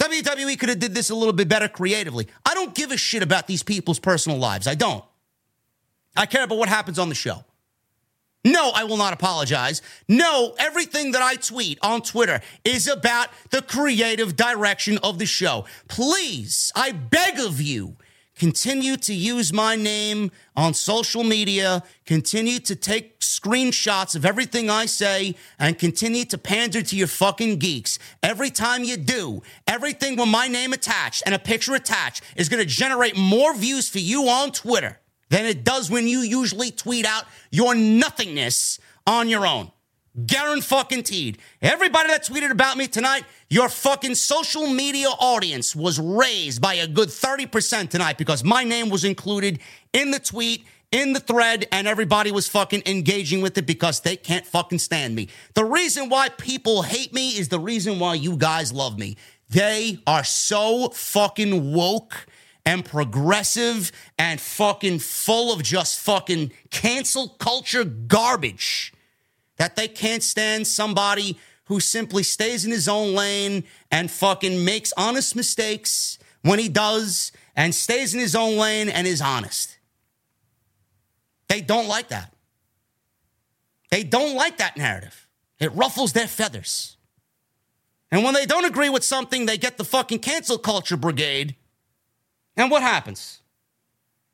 WWE could have did this a little bit better creatively. I don't give a shit about these people's personal lives. I don't. I care about what happens on the show. No, I will not apologize. No, everything that I tweet on Twitter is about the creative direction of the show. Please, I beg of you, continue to use my name on social media, continue to take screenshots of everything I say, and continue to pander to your fucking geeks. Every time you do, everything with my name attached and a picture attached is going to generate more views for you on Twitter than it does when you usually tweet out your nothingness on your own. Garen fucking teed. Everybody that tweeted about me tonight, your fucking social media audience was raised by a good 30% tonight because my name was included in the tweet, in the thread and everybody was fucking engaging with it because they can't fucking stand me. The reason why people hate me is the reason why you guys love me. They are so fucking woke and progressive and fucking full of just fucking cancel culture garbage that they can't stand somebody who simply stays in his own lane and fucking makes honest mistakes when he does and stays in his own lane and is honest. They don't like that. They don't like that narrative. It ruffles their feathers. And when they don't agree with something, they get the fucking cancel culture brigade and what happens?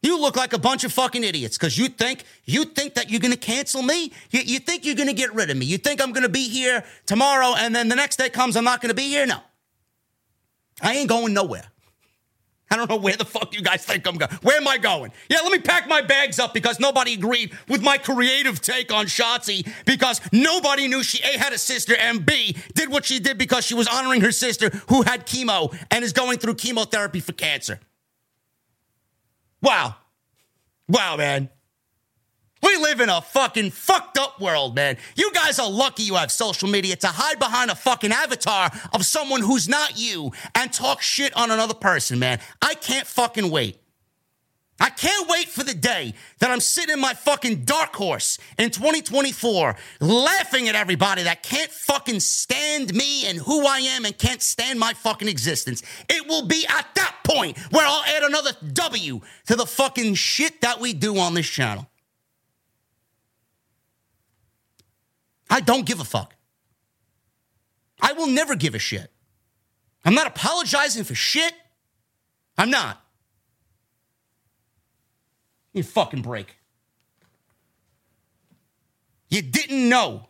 You look like a bunch of fucking idiots because you think you think that you're gonna cancel me. You, you think you're gonna get rid of me. You think I'm gonna be here tomorrow, and then the next day comes, I'm not gonna be here. No, I ain't going nowhere. I don't know where the fuck you guys think I'm going. Where am I going? Yeah, let me pack my bags up because nobody agreed with my creative take on Shotzi because nobody knew she A had a sister and B did what she did because she was honoring her sister who had chemo and is going through chemotherapy for cancer. Wow. Wow, man. We live in a fucking fucked up world, man. You guys are lucky you have social media to hide behind a fucking avatar of someone who's not you and talk shit on another person, man. I can't fucking wait. I can't wait for the day that I'm sitting in my fucking dark horse in 2024 laughing at everybody that can't fucking stand me and who I am and can't stand my fucking existence. It will be at that point where I'll add another W to the fucking shit that we do on this channel. I don't give a fuck. I will never give a shit. I'm not apologizing for shit. I'm not. You fucking break. You didn't know.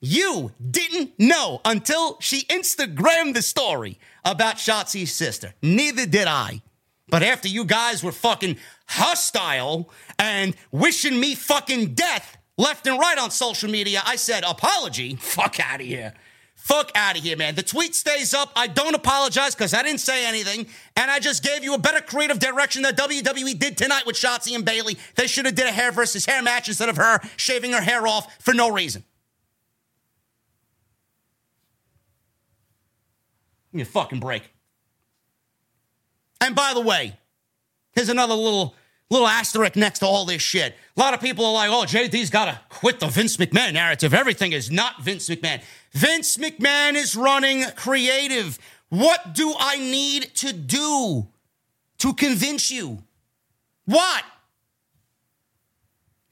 You didn't know until she Instagrammed the story about Shotzi's sister. Neither did I. But after you guys were fucking hostile and wishing me fucking death left and right on social media, I said, apology? Fuck out of here. Fuck out of here, man. The tweet stays up. I don't apologize because I didn't say anything. And I just gave you a better creative direction that WWE did tonight with Shotzi and Bayley. They should have did a hair versus hair match instead of her shaving her hair off for no reason. Give me a fucking break. And by the way, here's another little little asterisk next to all this shit. A lot of people are like, oh, JD's got to quit the Vince McMahon narrative. Everything is not Vince McMahon. Vince McMahon is running creative. What do I need to do to convince you? What?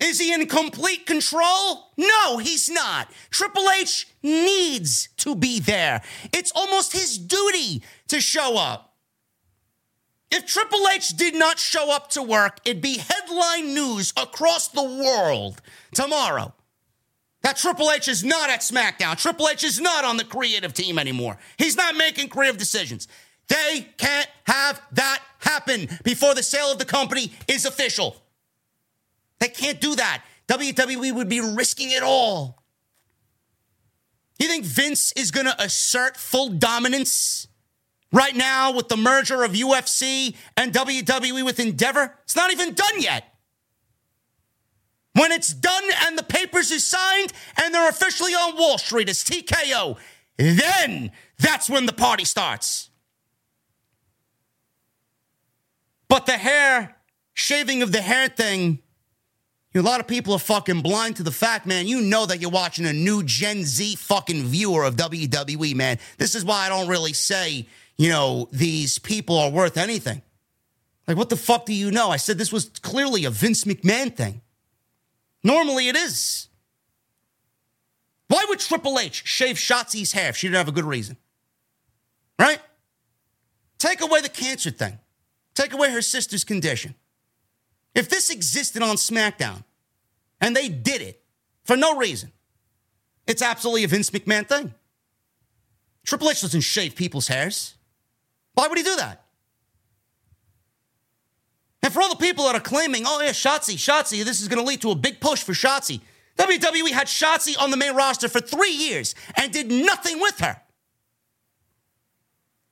Is he in complete control? No, he's not. Triple H needs to be there. It's almost his duty to show up. If Triple H did not show up to work, it'd be headline news across the world tomorrow. That Triple H is not at SmackDown. Triple H is not on the creative team anymore. He's not making creative decisions. They can't have that happen before the sale of the company is official. They can't do that. WWE would be risking it all. You think Vince is going to assert full dominance right now with the merger of UFC and WWE with Endeavor? It's not even done yet. When it's done and the papers are signed and they're officially on Wall Street as TKO, then that's when the party starts. But the hair, shaving of the hair thing, a lot of people are fucking blind to the fact, man. You know that you're watching a new Gen Z fucking viewer of WWE, man. This is why I don't really say, you know, these people are worth anything. Like, what the fuck do you know? I said this was clearly a Vince McMahon thing. Normally it is. Why would Triple H shave Shotzi's hair if she didn't have a good reason? Right? Take away the cancer thing. Take away her sister's condition. If this existed on SmackDown and they did it for no reason, it's absolutely a Vince McMahon thing. Triple H doesn't shave people's hairs. Why would he do that? And for all the people that are claiming, oh yeah, Shotzi, Shotzi, this is going to lead to a big push for Shotzi. WWE had Shotzi on the main roster for three years and did nothing with her.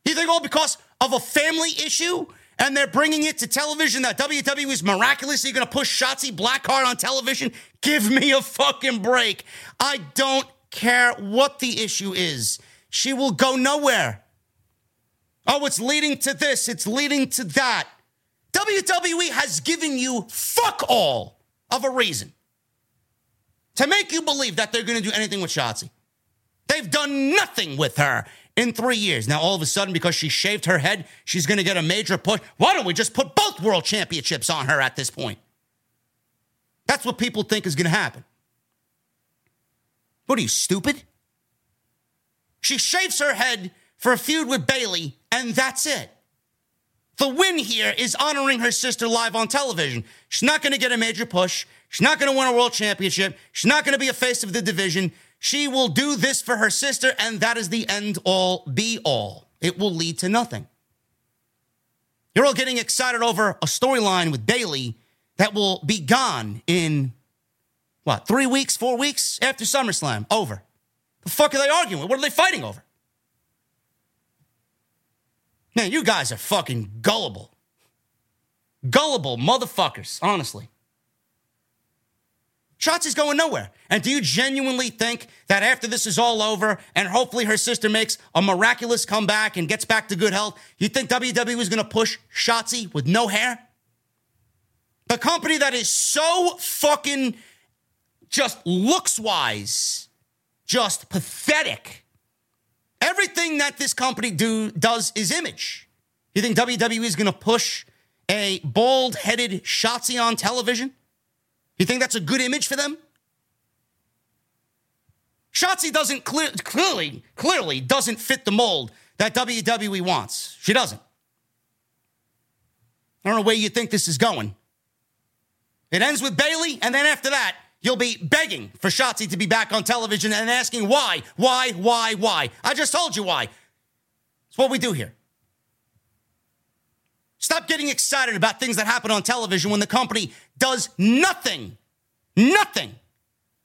You think all because of a family issue and they're bringing it to television that WWE is miraculously going to push Shotzi Blackheart on television? Give me a fucking break. I don't care what the issue is. She will go nowhere. Oh, it's leading to this, it's leading to that. WWE has given you fuck all of a reason to make you believe that they're going to do anything with Shotzi. They've done nothing with her in three years. Now, all of a sudden, because she shaved her head, she's going to get a major push. Why don't we just put both world championships on her at this point? That's what people think is going to happen. What are you, stupid? She shaves her head for a feud with Bayley, and that's it. The win here is honoring her sister live on television. She's not going to get a major push. She's not going to win a world championship. She's not going to be a face of the division. She will do this for her sister, and that is the end all be all. It will lead to nothing. You're all getting excited over a storyline with Bayley that will be gone in what, three weeks, four weeks after SummerSlam? Over. The fuck are they arguing? What are they fighting over? Man, you guys are fucking gullible. Gullible motherfuckers, honestly. Shotzi's going nowhere. And do you genuinely think that after this is all over and hopefully her sister makes a miraculous comeback and gets back to good health, you think WWE is going to push Shotzi with no hair? The company that is so fucking just looks wise, just pathetic. Everything that this company do does is image. You think WWE is going to push a bald headed Shotzi on television? You think that's a good image for them? Shotzi doesn't clear, clearly, clearly doesn't fit the mold that WWE wants. She doesn't. I don't know where you think this is going. It ends with Bayley, and then after that, you'll be begging for Shotzi to be back on television and asking why, why, why, why. I just told you why. It's what we do here. Stop getting excited about things that happen on television when the company does nothing, nothing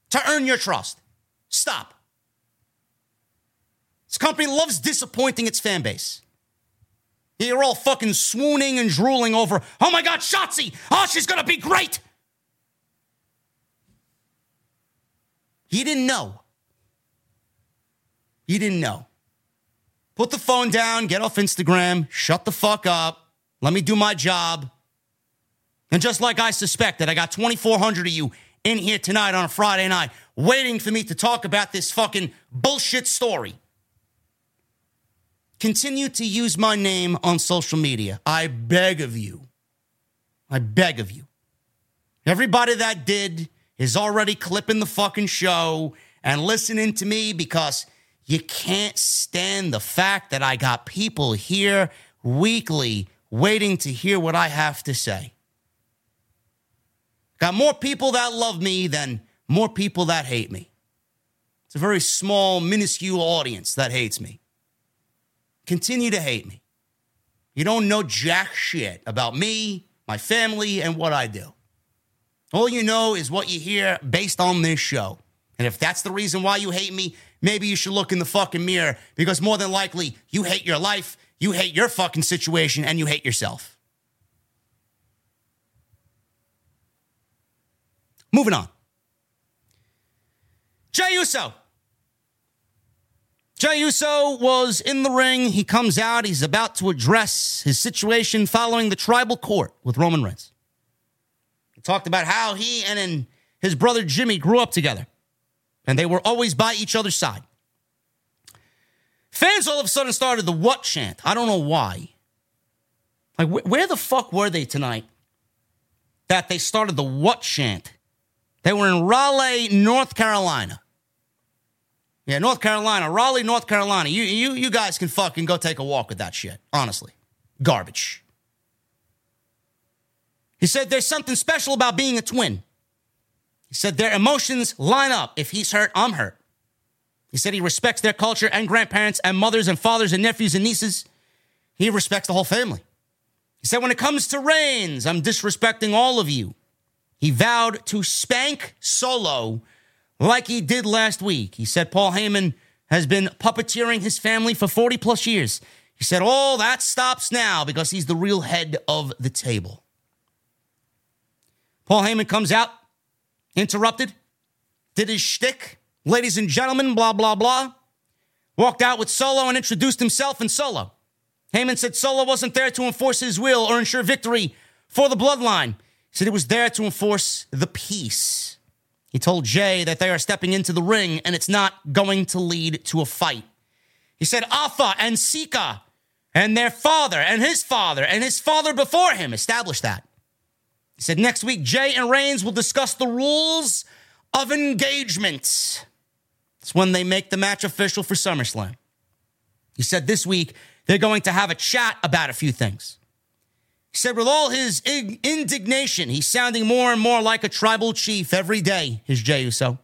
to earn your trust. Stop. This company loves disappointing its fan base. You're all fucking swooning and drooling over, oh my God, Shotzi! Oh, she's gonna be great! You didn't know. You didn't know. Put the phone down, get off Instagram, shut the fuck up. Let me do my job. And just like I suspected, I got 2,400 of you in here tonight on a Friday night waiting for me to talk about this fucking bullshit story. Continue to use my name on social media. I beg of you. I beg of you. Everybody that did is already clipping the fucking show and listening to me because you can't stand the fact that I got people here weekly waiting to hear what I have to say. Got more people that love me than more people that hate me. It's a very small, minuscule audience that hates me. Continue to hate me. You don't know jack shit about me, my family, and what I do. All you know is what you hear based on this show. And if that's the reason why you hate me, maybe you should look in the fucking mirror because more than likely you hate your life you hate your fucking situation and you hate yourself. Moving on. Jey Uso. Jey Uso was in the ring. He comes out. He's about to address his situation following the tribal court with Roman Reigns. Talked about how he and his brother Jimmy grew up together and they were always by each other's side. Fans all of a sudden started the what chant. I don't know why. Like, wh- where the fuck were they tonight that they started the what chant? They were in Raleigh, North Carolina. Yeah, North Carolina, Raleigh, North Carolina. You, you, you guys can fucking go take a walk with that shit. Honestly, garbage. He said there's something special about being a twin. He said their emotions line up. If he's hurt, I'm hurt. He said he respects their culture and grandparents and mothers and fathers and nephews and nieces. He respects the whole family. He said, when it comes to Reigns, I'm disrespecting all of you. He vowed to spank Solo like he did last week. He said Paul Heyman has been puppeteering his family for 40 plus years. He said, All that stops now because he's the real head of the table. Paul Heyman comes out, interrupted, did his shtick. Ladies and gentlemen, blah, blah, blah. Walked out with Solo and introduced himself in Solo. Heyman said Solo wasn't there to enforce his will or ensure victory for the bloodline. He said he was there to enforce the peace. He told Jey that they are stepping into the ring and it's not going to lead to a fight. He said Afa and Sika and their father and his father and his father before him established that. He said next week Jey and Reigns will discuss the rules of engagement. It's when they make the match official for SummerSlam. He said this week they're going to have a chat about a few things. He said, with all his indignation, he's sounding more and more like a tribal chief every day, his Jey Uso.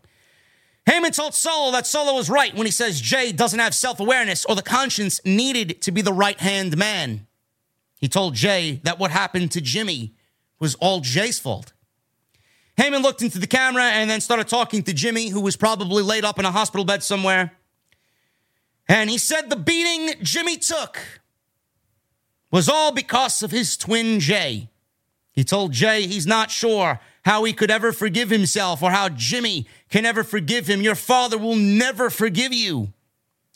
Heyman told Solo that Solo was right when he says Jey doesn't have self awareness or the conscience needed to be the right hand man. He told Jey that what happened to Jimmy was all Jey's fault. Heyman looked into the camera and then started talking to Jimmy, who was probably laid up in a hospital bed somewhere. And he said the beating Jimmy took was all because of his twin Jey. He told Jey he's not sure how he could ever forgive himself or how Jimmy can ever forgive him. Your father will never forgive you.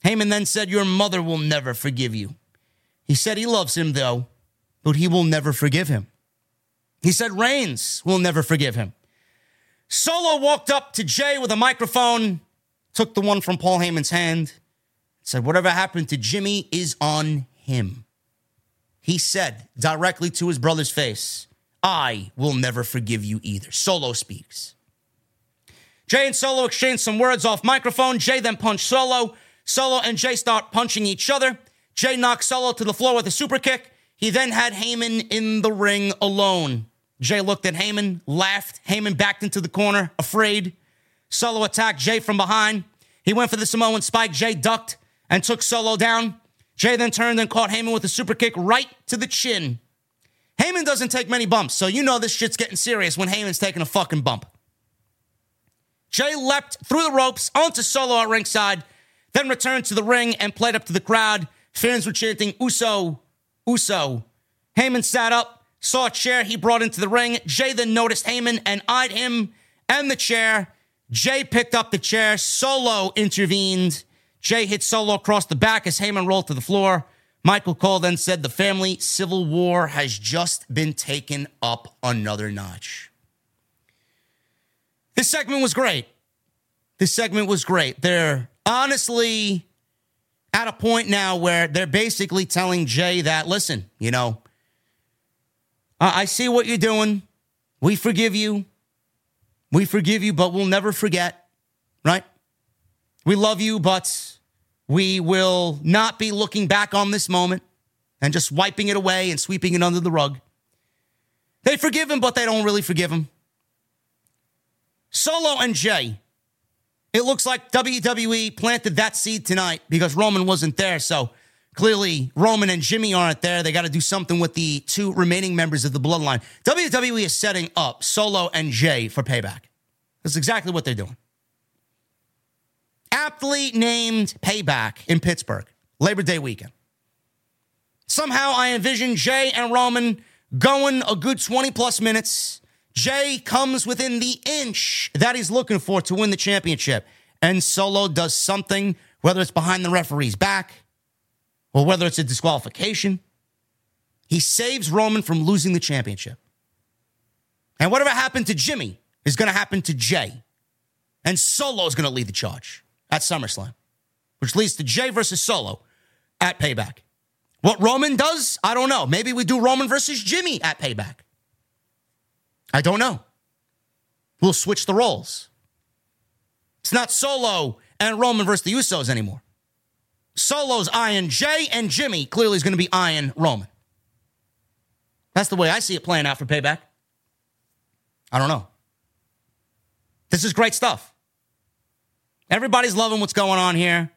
Heyman then said, Your mother will never forgive you. He said he loves him, though, but he will never forgive him. He said Reigns will never forgive him. Solo walked up to Jey with a microphone, took the one from Paul Heyman's hand, said, Whatever happened to Jimmy is on him he said directly to his brother's face, I will never forgive you either. Solo speaks. Jey and Solo exchange some words off microphone. Jey then punched Solo. Solo and Jey start punching each other. Jey knocks Solo to the floor with a super kick. He then had Heyman in the ring alone. Jey looked at Heyman, laughed. Heyman backed into the corner, afraid. Solo attacked Jey from behind. He went for the Samoan spike. Jey ducked and took Solo down. Jey then turned and caught Heyman with a super kick right to the chin. Heyman doesn't take many bumps, so you know this shit's getting serious when Heyman's taking a fucking bump. Jey leapt through the ropes onto Solo at ringside, then returned to the ring and played up to the crowd. Fans were chanting, Uso, Uso. Heyman sat up, saw a chair he brought into the ring. Jey then noticed Heyman and eyed him and the chair. Jey picked up the chair. Solo intervened. Jey hit Solo across the back as Heyman rolled to the floor. Michael Cole then said the family civil war has just been taken up another notch. This segment was great. This segment was great. They're honestly at a point now where they're basically telling Jey that, listen, you know, I see what you're doing. We forgive you. We forgive you, but we'll never forget, right? We love you, but we will not be looking back on this moment and just wiping it away and sweeping it under the rug. They forgive him, but they don't really forgive him. Solo and Jey. It looks like WWE planted that seed tonight because Roman wasn't there. So clearly, Roman and Jimmy aren't there. They got to do something with the two remaining members of the bloodline. WWE is setting up Solo and Jey for payback. That's exactly what they're doing aptly named Payback in Pittsburgh, Labor Day weekend. Somehow I envision Jey and Roman going a good 20 plus minutes. Jey comes within the inch that he's looking for to win the championship. And Solo does something, whether it's behind the referee's back or whether it's a disqualification. He saves Roman from losing the championship. And whatever happened to Jimmy is going to happen to Jey. And Solo is going to lead the charge at SummerSlam, which leads to Jey versus Solo at Payback. What Roman does, I don't know. Maybe we do Roman versus Jimmy at Payback. I don't know. We'll switch the roles. It's not Solo and Roman versus the Usos anymore. Solo's eyeing Jey, and Jimmy clearly is going to be eyeing Roman. That's the way I see it playing out for Payback. I don't know. This is great stuff. Everybody's loving what's going on here.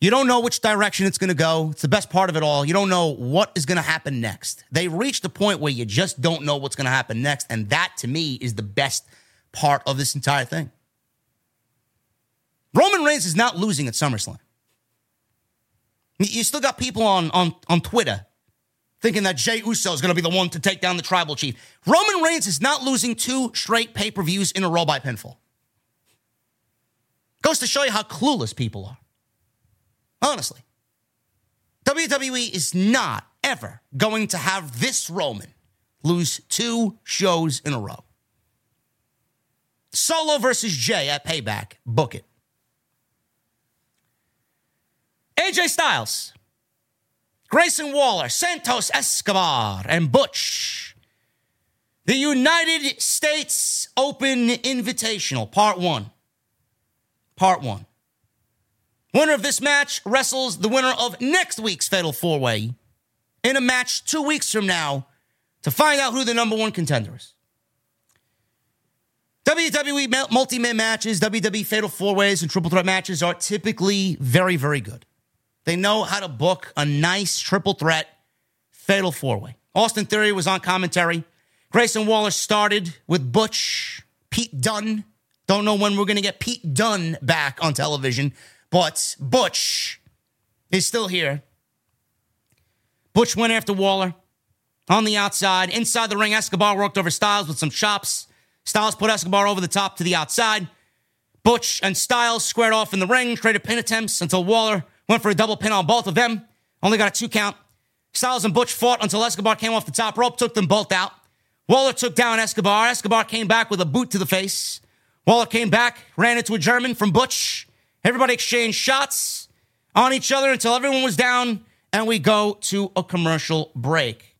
You don't know which direction it's going to go. It's the best part of it all. You don't know what is going to happen next. They reached a point where you just don't know what's going to happen next. And that to me is the best part of this entire thing. Roman Reigns is not losing at SummerSlam. You still got people on, on, on Twitter thinking that Jey Uso is going to be the one to take down the tribal chief. Roman Reigns is not losing two straight pay per views in a row by pinfall. Goes to show you how clueless people are. Honestly. WWE is not ever going to have this Roman lose two shows in a row. Solo versus Jey at Payback. Book it. AJ Styles, Grayson Waller, Santos Escobar, and Butch. The United States Open Invitational, Part 1. Part 1. Winner of this match wrestles the winner of next week's Fatal Four Way in a match two weeks from now to find out who the number one contender is. WWE multi man matches, WWE Fatal Four Ways, and Triple Threat matches are typically very, very good. They know how to book a nice triple threat Fatal Four Way. Austin Theory was on commentary. Grayson Waller started with Butch, Pete Dunne. Don't know when we're going to get Pete Dunne back on television, but Butch is still here. Butch went after Waller on the outside. Inside the ring, Escobar worked over Styles with some chops. Styles put Escobar over the top to the outside. Butch and Styles squared off in the ring, traded pin attempts until Waller went for a double pin on both of them. Only got a two count. Styles and Butch fought until Escobar came off the top rope, took them both out. Waller took down Escobar. Escobar came back with a boot to the face. Waller came back, ran into a German from Butch. Everybody exchanged shots on each other until everyone was down, and we go to a commercial break.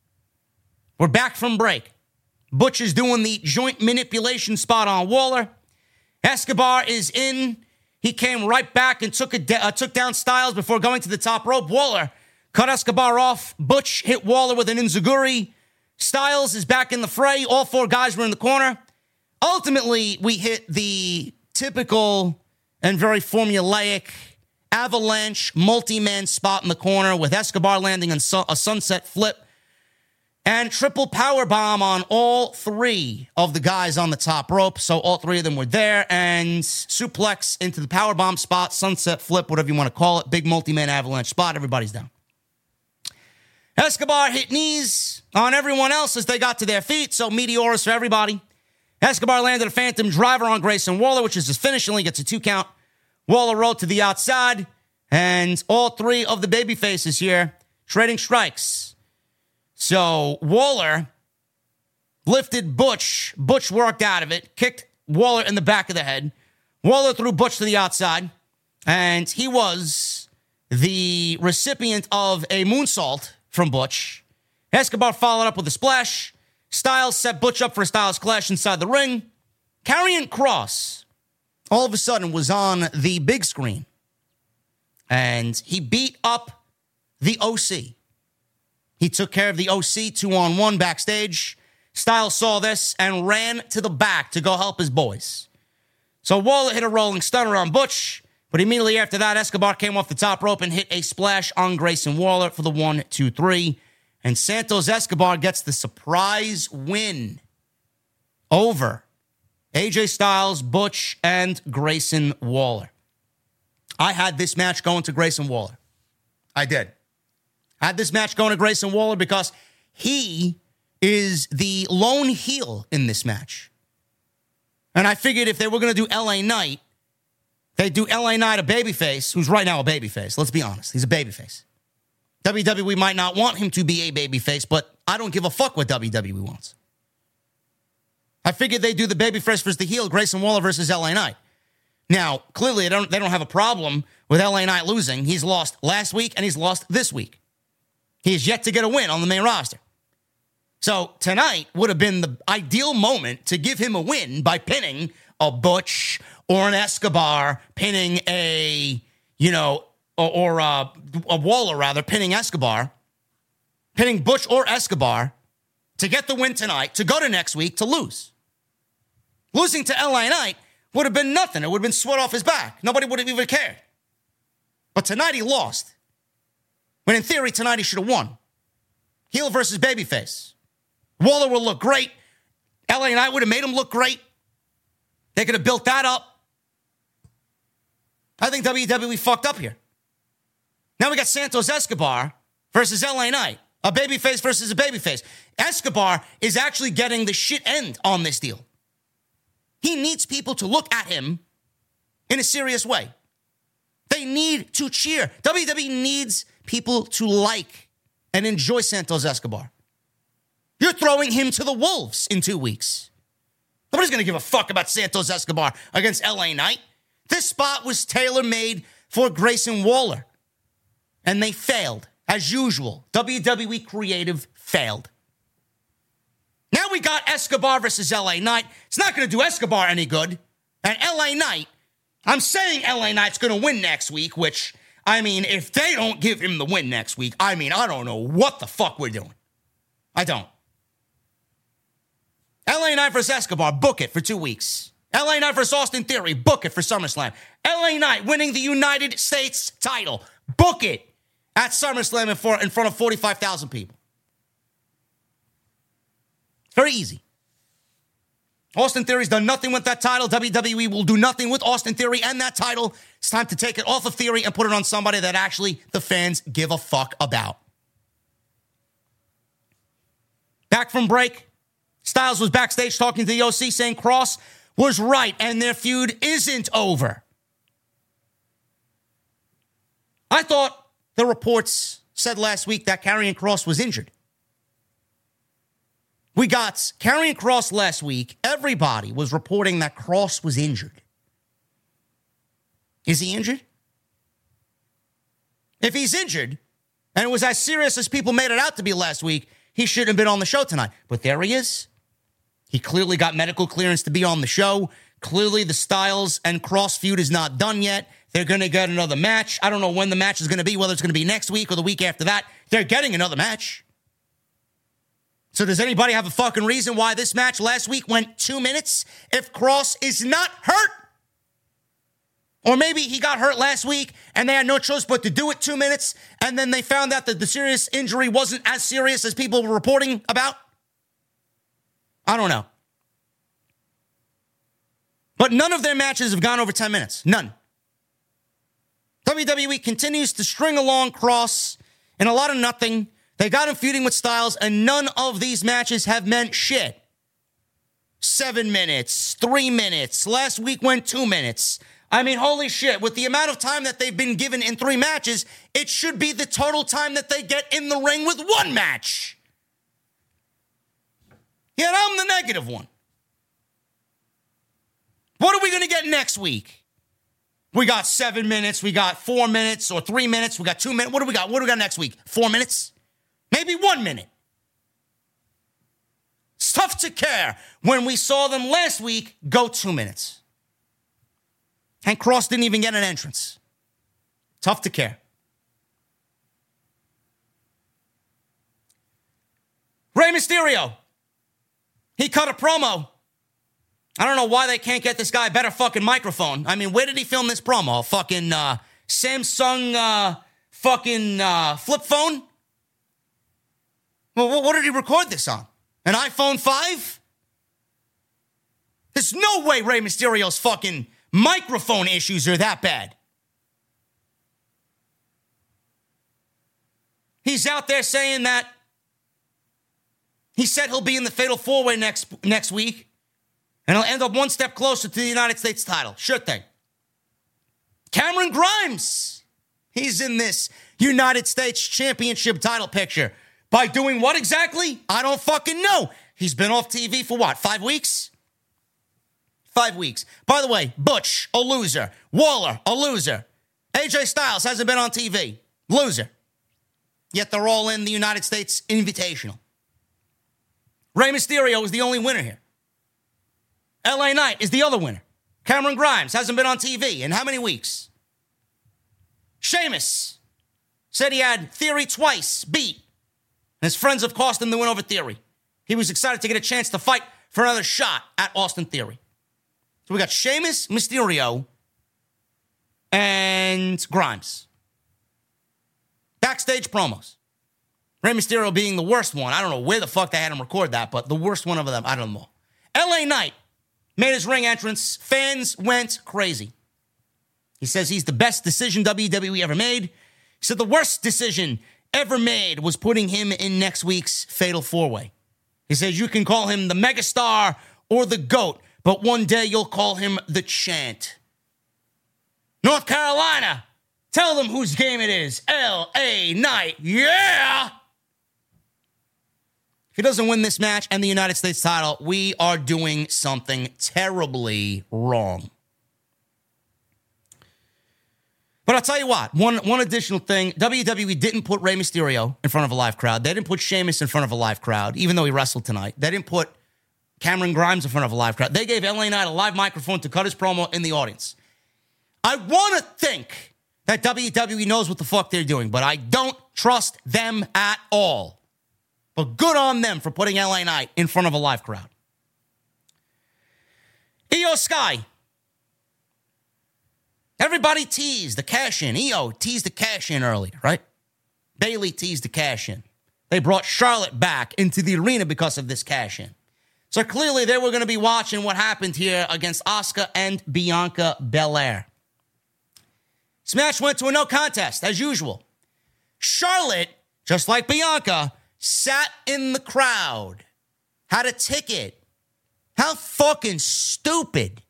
We're back from break. Butch is doing the joint manipulation spot on Waller. Escobar is in. He came right back and took, a uh, took down Styles before going to the top rope. Waller cut Escobar off. Butch hit Waller with an Enzuigiri. Styles is back in the fray. All four guys were in the corner. Ultimately, we hit the typical and very formulaic avalanche multi man spot in the corner with Escobar landing on a sunset flip and triple power bomb on all three of the guys on the top rope. So all three of them were there and suplex into the power bomb spot, sunset flip, whatever you want to call it, big multi-man avalanche spot. Everybody's down. Escobar hit knees on everyone else as they got to their feet. So meteors for everybody. Escobar landed a phantom driver on Grayson Waller, which is his finish. Only gets a two count. Waller rolled to the outside, and all three of the baby faces here trading strikes. So Waller lifted Butch. Butch worked out of it, kicked Waller in the back of the head. Waller threw Butch to the outside, and he was the recipient of a moonsault from Butch. Escobar followed up with a splash. Styles set Butch up for a Styles clash inside the ring. Karrion Kross all of a sudden was on the big screen, and he beat up the OC. He took care of the OC two on one backstage. Styles saw this and ran to the back to go help his boys. So Waller hit a rolling stunner on Butch, but immediately after that, Escobar came off the top rope and hit a splash on Grayson Waller for the one, two, three. And Santos Escobar gets the surprise win over AJ Styles, Butch, and Grayson Waller. I had this match going to Grayson Waller. I did. Had this match going to Grayson Waller because he is the lone heel in this match. And I figured if they were going to do LA Knight, they'd do LA Knight a babyface, who's right now a babyface. Let's be honest. He's a babyface. WWE might not want him to be a babyface, but I don't give a fuck what WWE wants. I figured they would do the babyface versus the heel, Grayson Waller versus LA Knight. Now, clearly, they don't, they don't have a problem with LA Knight losing. He's lost last week and he's lost this week. He has yet to get a win on the main roster. So tonight would have been the ideal moment to give him a win by pinning a Butch or an Escobar, pinning a, you know, or, or a, a Waller rather, pinning Escobar, pinning Butch or Escobar to get the win tonight, to go to next week to lose. Losing to LA Knight would have been nothing. It would have been sweat off his back. Nobody would have even cared. But tonight he lost. When in theory, tonight he should have won. Heel versus babyface. Waller will look great. LA Knight would have made him look great. They could have built that up. I think WWE fucked up here. Now we got Santos Escobar versus LA Knight, a babyface versus a babyface. Escobar is actually getting the shit end on this deal. He needs people to look at him in a serious way. They need to cheer. WWE needs people to like and enjoy Santos Escobar. You're throwing him to the wolves in two weeks. Nobody's going to give a fuck about Santos Escobar against LA Knight. This spot was tailor made for Grayson Waller, and they failed, as usual. WWE Creative failed. Now we got Escobar versus LA Knight. It's not going to do Escobar any good. And LA Knight, I'm saying LA Knight's going to win next week, which, I mean, if they don't give him the win next week, I mean, I don't know what the fuck we're doing. I don't. LA Knight versus Escobar, book it for two weeks. LA Knight versus Austin Theory, book it for SummerSlam. LA Knight winning the United States title, book it at SummerSlam in, front of 45,000 people. Very easy. Austin Theory's done nothing with that title. WWE will do nothing with Austin Theory and that title. It's time to take it off of Theory and put it on somebody that actually the fans give a fuck about. Back from break. Styles was backstage talking to the OC saying Kross was right and their feud isn't over. I thought the reports said last week that Karrion Kross was injured. We got Karrion Kross last week. Everybody was reporting that Kross was injured. Is he injured? If he's injured, and it was as serious as people made it out to be last week, he shouldn't have been on the show tonight. But there he is. He clearly got medical clearance to be on the show. Clearly, the Styles and Kross feud is not done yet. They're going to get another match. I don't know when the match is going to be, whether it's going to be next week or the week after that. They're getting another match. So, does anybody have a fucking reason why this match last week went two minutes if Kross is not hurt? Or maybe he got hurt last week and they had no choice but to do it two minutes, and then they found out that the serious injury wasn't as serious as people were reporting about? I don't know. But none of their matches have gone over 10 minutes. None. WWE continues to string along Kross in a lot of nothing. They got him feuding with Styles, and none of these matches have meant shit. Seven minutes, three minutes. Last week went two minutes. I mean, holy shit, with the amount of time that they've been given in three matches, it should be the total time that they get in the ring with one match. Yet I'm the negative one. What are we going to get next week? We got seven minutes, we got four minutes, or three minutes, we got two minutes. What do we got? What do we got next week? Four minutes? Maybe one minute. It's tough to care when we saw them last week go two minutes. And Kross didn't even get an entrance. Tough to care. Rey Mysterio he cut a promo. I don't know why they can't get this guy a better fucking microphone. I mean, where did he film this promo? Fucking uh, Samsung uh, fucking uh, flip phone? Well, what did he record this on? An iPhone 5? There's no way Rey Mysterio's fucking microphone issues are that bad. He's out there saying that he said he'll be in the Fatal Four Way next next week, and he'll end up one step closer to the United States title. Sure thing. Cameron Grimes, he's in this United States Championship title picture by doing what exactly? I don't fucking know. He's been off TV for what? Five weeks. Five weeks. By the way, Butch, a loser. Waller, a loser. AJ Styles hasn't been on TV. Loser. Yet they're all in the United States Invitational. Rey Mysterio is the only winner here. LA Knight is the other winner. Cameron Grimes hasn't been on TV in how many weeks? Sheamus said he had Theory twice beat. His friends have cost him the win over Theory. He was excited to get a chance to fight for another shot at Austin Theory. So we got Sheamus, Mysterio, and Grimes. Backstage promos. Rey Mysterio being the worst one. I don't know where the fuck they had him record that, but the worst one of them. I don't know. LA Knight made his ring entrance. Fans went crazy. He says he's the best decision WWE ever made. He said the worst decision ever made was putting him in next week's Fatal Four Way. He says you can call him the megastar or the GOAT, but one day you'll call him the chant. North Carolina, tell them whose game it is. L.A. Knight, yeah! If he doesn't win this match and the United States title, we are doing something terribly wrong. But I'll tell you what, one, one additional thing WWE didn't put Rey Mysterio in front of a live crowd. They didn't put Sheamus in front of a live crowd, even though he wrestled tonight. They didn't put Cameron Grimes in front of a live crowd. They gave LA Knight a live microphone to cut his promo in the audience. I want to think that WWE knows what the fuck they're doing, but I don't trust them at all. But good on them for putting LA Knight in front of a live crowd. Iyo Sky Everybody teased the cash in. Iyo teased the cash in earlier, right? Bayley teased the cash in. They brought Charlotte back into the arena because of this cash in. So clearly they were going to be watching what happened here against Asuka and Bianca Belair. Smash went to a no contest, as usual. Charlotte, just like Bianca, sat in the crowd, had a ticket. How fucking stupid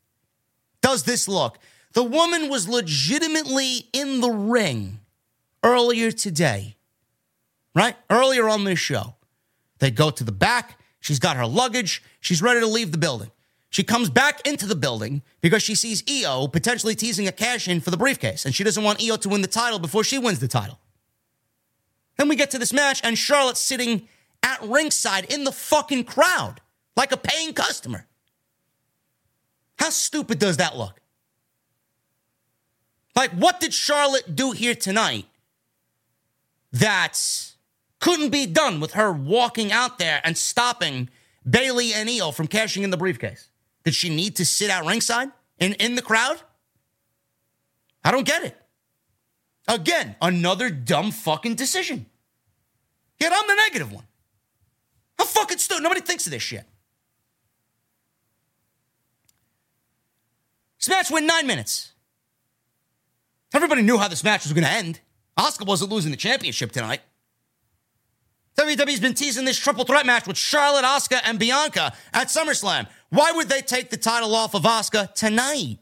does this look? The woman was legitimately in the ring earlier today, right? Earlier on this show. They go to the back. She's got her luggage. She's ready to leave the building. She comes back into the building because she sees Iyo potentially teasing a cash in for the briefcase, and she doesn't want Iyo to win the title before she wins the title. Then we get to this match, and Charlotte's sitting at ringside in the fucking crowd like a paying customer. How stupid does that look? Like, what did Charlotte do here tonight that couldn't be done with her walking out there and stopping Bayley and Iyo from cashing in the briefcase? Did she need to sit out ringside in, in the crowd? I don't get it. Again, another dumb fucking decision. Yet I'm the negative one. How fucking stupid. Nobody thinks of this shit. Smash win nine minutes. Everybody knew how this match was going to end. Asuka wasn't losing the championship tonight. WWE's been teasing this triple threat match with Charlotte, Asuka, and Bianca at SummerSlam. Why would they take the title off of Asuka tonight?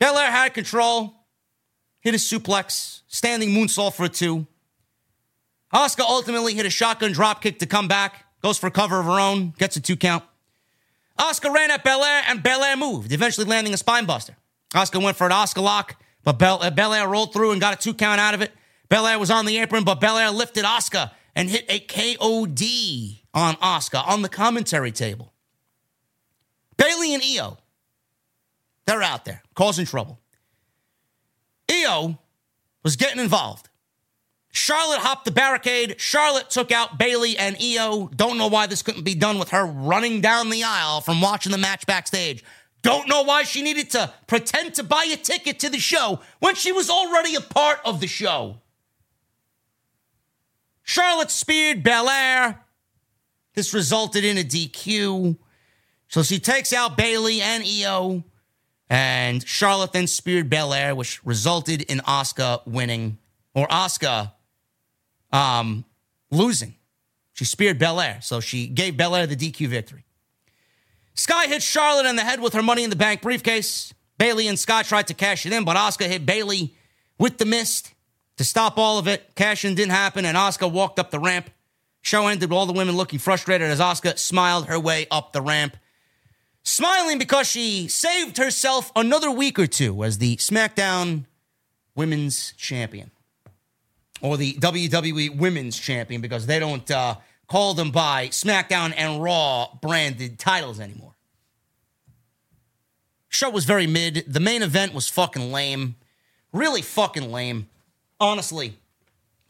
Belair had control, hit a suplex, standing moonsault for a two. Asuka ultimately hit a shotgun dropkick to come back, goes for cover of her own, gets a two count. Asuka ran at Belair and Belair moved, eventually landing a spinebuster. Asuka went for an Asuka lock, but Bel- uh, Belair rolled through and got a two count out of it. Belair was on the apron, but Belair lifted Asuka and hit a KOD on Asuka on the commentary table. Bayley and Iyo, they're out there causing trouble. Iyo was getting involved. Charlotte hopped the barricade. Charlotte took out Bayley and Iyo. Don't know why this couldn't be done with her running down the aisle from watching the match backstage. Don't know why she needed to pretend to buy a ticket to the show when she was already a part of the show. Charlotte speared Belair. This resulted in a DQ. So she takes out Bayley and Iyo. And Charlotte then speared Belair, which resulted in Asuka winning, or Asuka um, losing. She speared Belair, so she gave Belair the DQ victory. Sky hit Charlotte in the head with her Money in the Bank briefcase. Bayley and Sky tried to cash it in, but Asuka hit Bayley with the mist to stop all of it. Cash in didn't happen, and Asuka walked up the ramp. Show ended with all the women looking frustrated as Asuka smiled her way up the ramp. Smiling because she saved herself another week or two as the SmackDown Women's Champion or the WWE Women's Champion because they don't uh, call them by SmackDown and Raw branded titles anymore. Show was very mid. The main event was fucking lame. Really fucking lame. Honestly.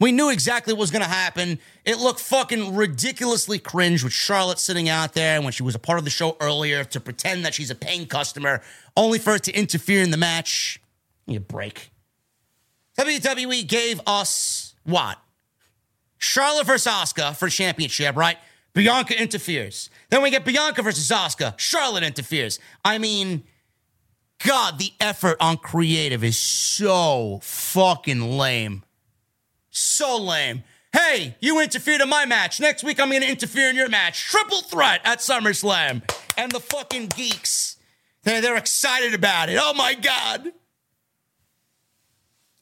We knew exactly what was going to happen. It looked fucking ridiculously cringe with Charlotte sitting out there when she was a part of the show earlier to pretend that she's a paying customer, only for it to interfere in the match. You break. WWE gave us what? Charlotte versus Asuka for championship, right? Bianca interferes. Then we get Bianca versus Asuka. Charlotte interferes. I mean, God, the effort on creative is so fucking lame. So lame. Hey, you interfered in my match. Next week, I'm going to interfere in your match. Triple threat at SummerSlam. And the fucking geeks, they're, they're excited about it. Oh my God.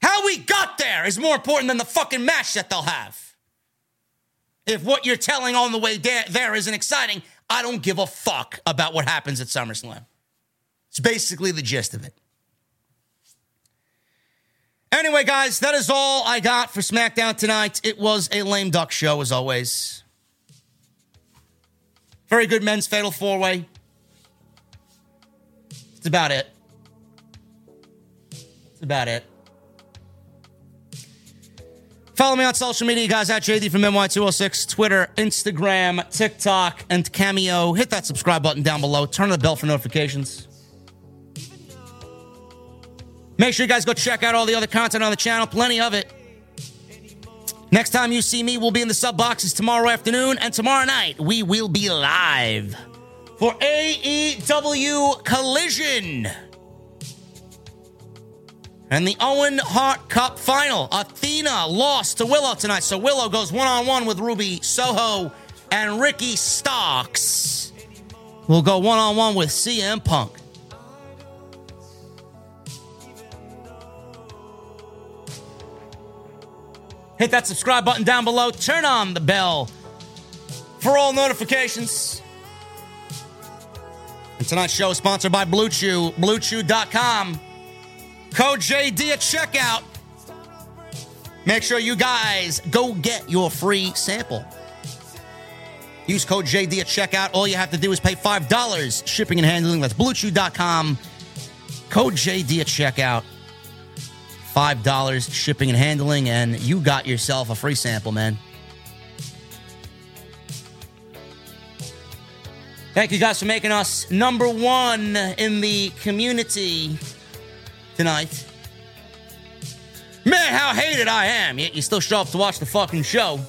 How we got there is more important than the fucking match that they'll have. If what you're telling on the way there, there isn't exciting, I don't give a fuck about what happens at SummerSlam. It's basically the gist of it. Anyway, guys, that is all I got for SmackDown tonight. It was a lame duck show, as always. Very good men's fatal four way. That's about it. That's about it. Follow me on social media, guys, at JD from NY206, Twitter, Instagram, TikTok, and Cameo. Hit that subscribe button down below. Turn on the bell for notifications. Make sure you guys go check out all the other content on the channel, plenty of it. Next time you see me, we'll be in the sub boxes tomorrow afternoon, and tomorrow night we will be live for AEW Collision and the Owen Hart Cup final. Athena lost to Willow tonight, so Willow goes one on one with Ruby Soho, and Ricky Starks will go one on one with CM Punk. Hit that subscribe button down below. Turn on the bell for all notifications. And tonight's show is sponsored by Blue Chew, BlueChew.com. Code JD at checkout. Make sure you guys go get your free sample. Use code JD at checkout. All you have to do is pay $5 shipping and handling. That's BlueChew.com. Code JD at checkout. $5 shipping and handling, and you got yourself a free sample, man. Thank you guys for making us number one in the community tonight. Man, how hated I am, yet you still show up to watch the fucking show.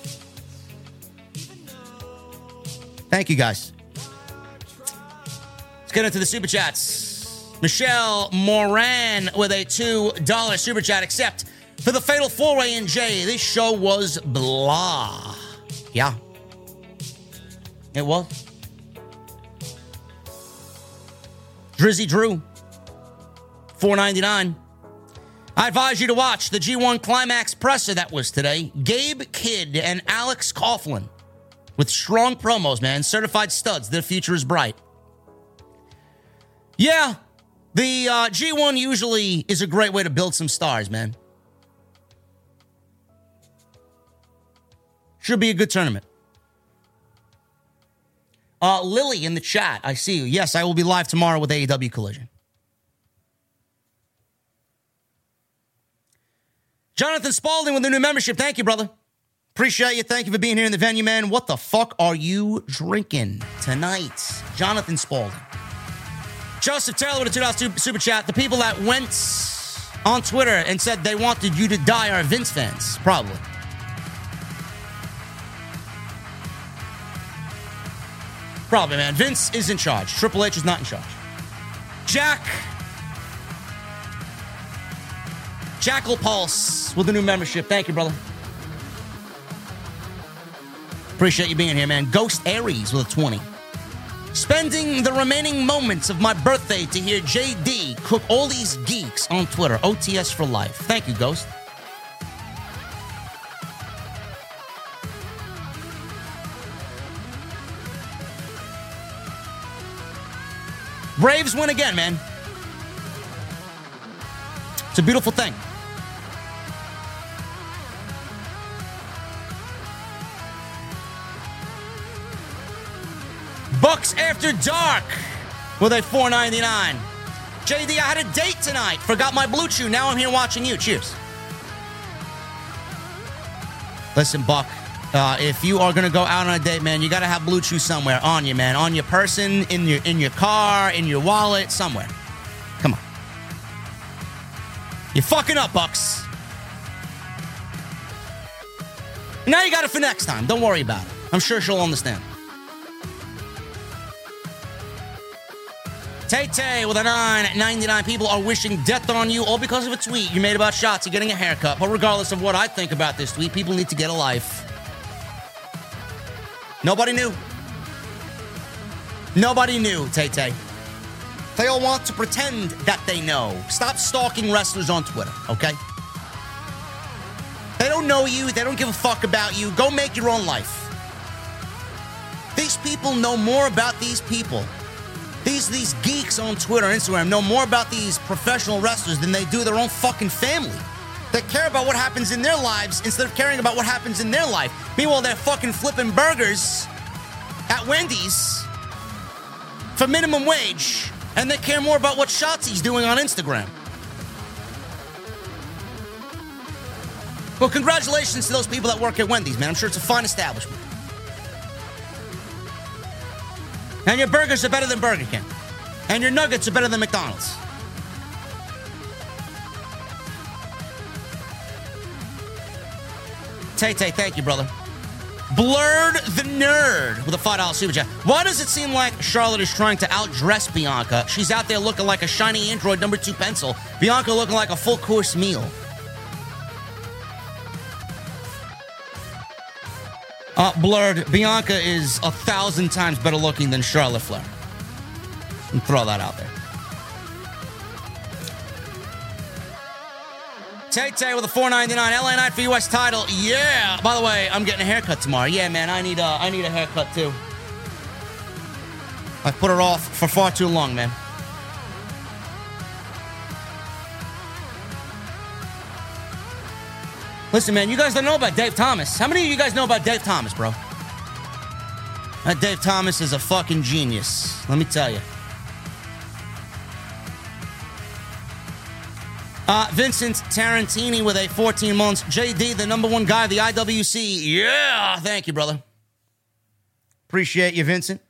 Thank you guys. Let's get into the super chats. Michelle Moran with a $2 super chat, except for the Fatal Four Way in J. This show was blah. Yeah. It was. Drizzy Drew, four ninety nine. I advise you to watch the G1 Climax presser that was today. Gabe Kidd and Alex Coughlin with strong promos, man. Certified studs. Their future is bright. Yeah, the uh, G1 usually is a great way to build some stars, man. Should be a good tournament. Uh, Lily in the chat, I see you. Yes, I will be live tomorrow with AEW Collision. Jonathan Spalding with the new membership. Thank you, brother. Appreciate you. Thank you for being here in the venue, man. What the fuck are you drinking tonight? Jonathan Spalding. Joseph Taylor with a $2 super chat. The people that went on Twitter and said they wanted you to die are Vince fans. Probably. Probably, man. Vince is in charge. Triple H is not in charge. Jack. Jackal Pulse with a new membership. Thank you, brother. Appreciate you being here, man. Ghost Aries with a 20. Spending the remaining moments of my birthday to hear JD cook all these geeks on Twitter. OTS for life. Thank you, Ghost. Braves win again, man. It's a beautiful thing. Bucks after dark with a 4.99. JD, I had a date tonight. Forgot my blue chew. Now I'm here watching you. Cheers. Listen, Buck. Uh, if you are gonna go out on a date, man, you gotta have blue chew somewhere on you, man. On your person, in your in your car, in your wallet, somewhere. Come on. You're fucking up, Bucks. Now you got it for next time. Don't worry about it. I'm sure she'll understand. Tay Tay with a 999 people are wishing death on you all because of a tweet you made about Shotzi getting a haircut. But regardless of what I think about this tweet, people need to get a life. Nobody knew. Nobody knew, Tay Tay. They all want to pretend that they know. Stop stalking wrestlers on Twitter, okay? They don't know you. They don't give a fuck about you. Go make your own life. These people know more about these people. These these geeks on Twitter and Instagram know more about these professional wrestlers than they do their own fucking family. They care about what happens in their lives instead of caring about what happens in their life. Meanwhile, they're fucking flipping burgers at Wendy's for minimum wage, and they care more about what Shotzi's doing on Instagram. Well, congratulations to those people that work at Wendy's, man. I'm sure it's a fine establishment. And your burgers are better than Burger King. And your nuggets are better than McDonald's. Tay Tay, thank you, brother. Blurred the Nerd with a $5 super chat. Why does it seem like Charlotte is trying to outdress Bianca? She's out there looking like a shiny Android number two pencil. Bianca looking like a full course meal. Uh, blurred. Bianca is a thousand times better looking than Charlotte Flair. And throw that out there. Tay Tay with a 499 LA Knight for US title. Yeah. By the way, I'm getting a haircut tomorrow. Yeah, man. I need a, I need a haircut too. I put it off for far too long, man. Listen, man, you guys don't know about Dave Thomas. How many of you guys know about Dave Thomas, bro? That Dave Thomas is a fucking genius. Let me tell you. Uh, Vincent Tarantini with a 14 months. JD, the number one guy the IWC. Yeah, thank you, brother. Appreciate you, Vincent.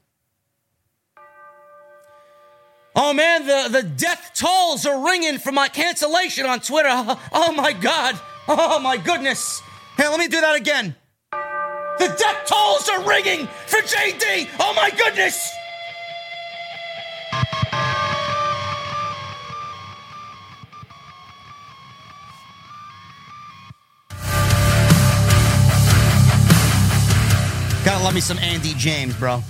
Oh man, the, the death tolls are ringing for my cancellation on Twitter. Oh my God. Oh my goodness. Hey, let me do that again. The death tolls are ringing for JD. Oh my goodness. Gotta love me some Andy James, bro.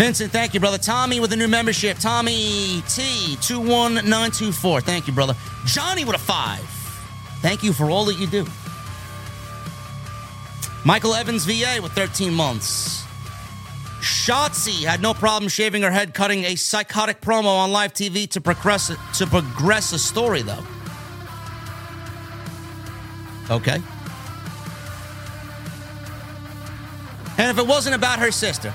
Vincent, thank you, brother. Tommy with a new membership. Tommy T21924. Thank you, brother. Johnny with a five. Thank you for all that you do. Michael Evans VA with 13 months. Shotzi had no problem shaving her head, cutting a psychotic promo on live TV to progress to progress a story, though. Okay. And if it wasn't about her sister,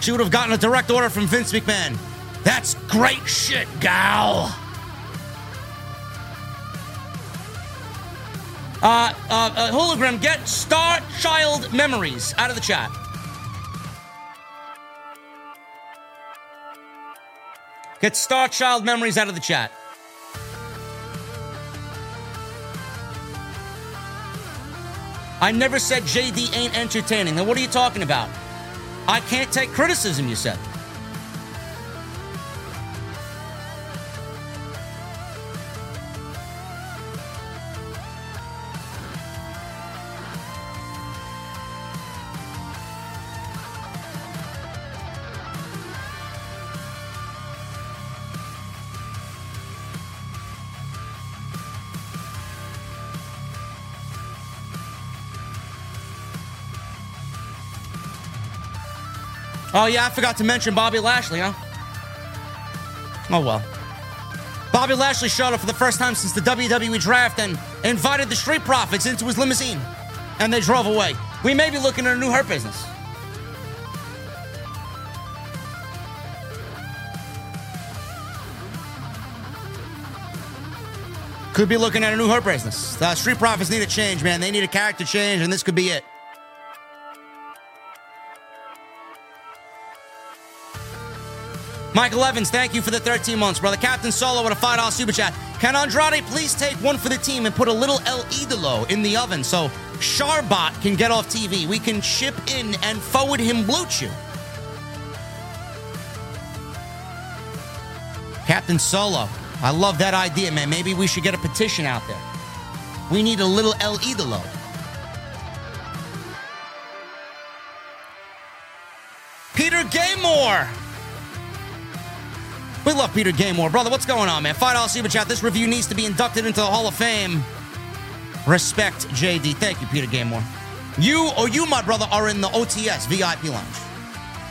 she would have gotten a direct order from Vince McMahon. That's great shit, gal. Uh, uh, uh, hologram, get Star Child memories out of the chat. Get Star Child memories out of the chat. I never said JD ain't entertaining. Then what are you talking about? I can't take criticism, you said. Oh, yeah, I forgot to mention Bobby Lashley, huh? Oh, well. Bobby Lashley showed up for the first time since the WWE draft and invited the Street Profits into his limousine. And they drove away. We may be looking at a new hurt business. Could be looking at a new hurt business. The Street Profits need a change, man. They need a character change, and this could be it. Michael Evans, thank you for the 13 months, brother. Captain Solo with a $5 super chat. Can Andrade please take one for the team and put a little El Idolo in the oven so Charbot can get off TV? We can ship in and forward him Blue Chew. Captain Solo, I love that idea, man. Maybe we should get a petition out there. We need a little El Idolo. Peter Gaymore. We love Peter Gaymore. Brother, what's going on, man? $5 super chat. This review needs to be inducted into the Hall of Fame. Respect, JD. Thank you, Peter Gaymore. You or you, my brother, are in the OTS VIP lounge.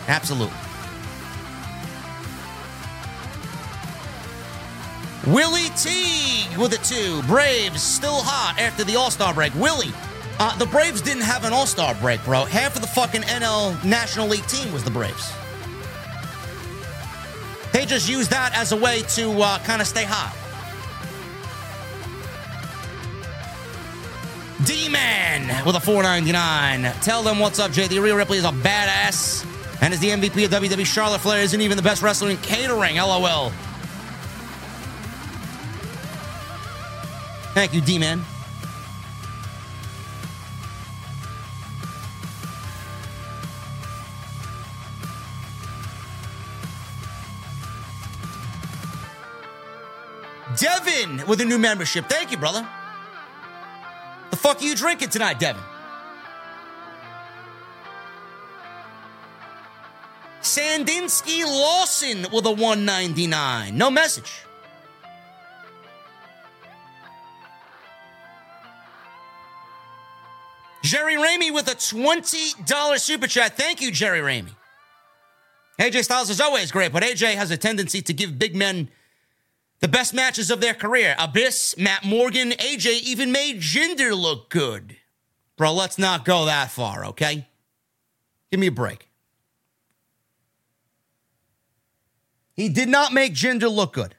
Absolutely. Willie Teague with a two. Braves still hot after the All Star break. Willie, uh, the Braves didn't have an All Star break, bro. Half of the fucking NL National League team was the Braves. They just use that as a way to uh, kind of stay hot. D Man with a 499. Tell them what's up, Jay. The Rhea Ripley is a badass and is the MVP of WWE. Charlotte Flair isn't even the best wrestler in catering. LOL. Thank you, D With a new membership. Thank you, brother. The fuck are you drinking tonight, Devin? Sandinsky Lawson with a 199. No message. Jerry Ramey with a $20 super chat. Thank you, Jerry Ramey. AJ Styles is always great, but AJ has a tendency to give big men the best matches of their career. Abyss, Matt Morgan, AJ even made Jinder look good. Bro, let's not go that far, okay? Give me a break. He did not make Jinder look good.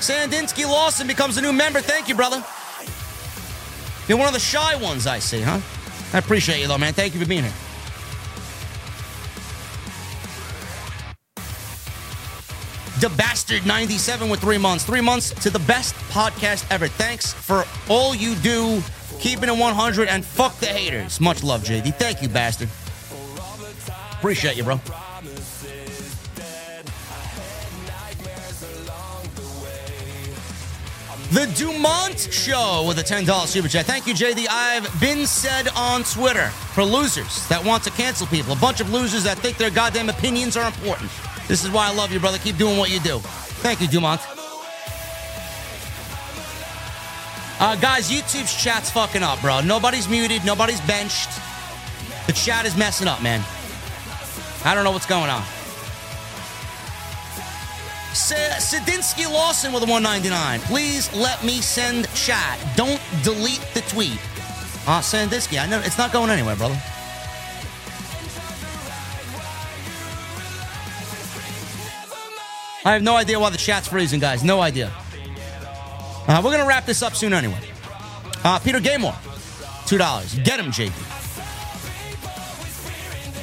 Sandinsky Lawson becomes a new member. Thank you, brother. You're one of the shy ones, I see, huh? I appreciate you, though, man. Thank you for being here. The Bastard 97 with three months. Three months to the best podcast ever. Thanks for all you do, keeping it 100, and fuck the haters. Much love, JD. Thank you, Bastard. Appreciate you, bro. The Dumont Show with a $10 super chat. Thank you, JD. I've been said on Twitter for losers that want to cancel people. A bunch of losers that think their goddamn opinions are important. This is why I love you, brother. Keep doing what you do. Thank you, Dumont. Uh, guys, YouTube's chat's fucking up, bro. Nobody's muted. Nobody's benched. The chat is messing up, man. I don't know what's going on. Sandinsky Lawson with a 199. Please let me send chat. Don't delete the tweet. Uh, Sandinsky, I know it's not going anywhere, brother. I have no idea why the chat's freezing, guys. No idea. Uh, we're gonna wrap this up soon anyway. Uh, Peter two dollars. Get him, JP.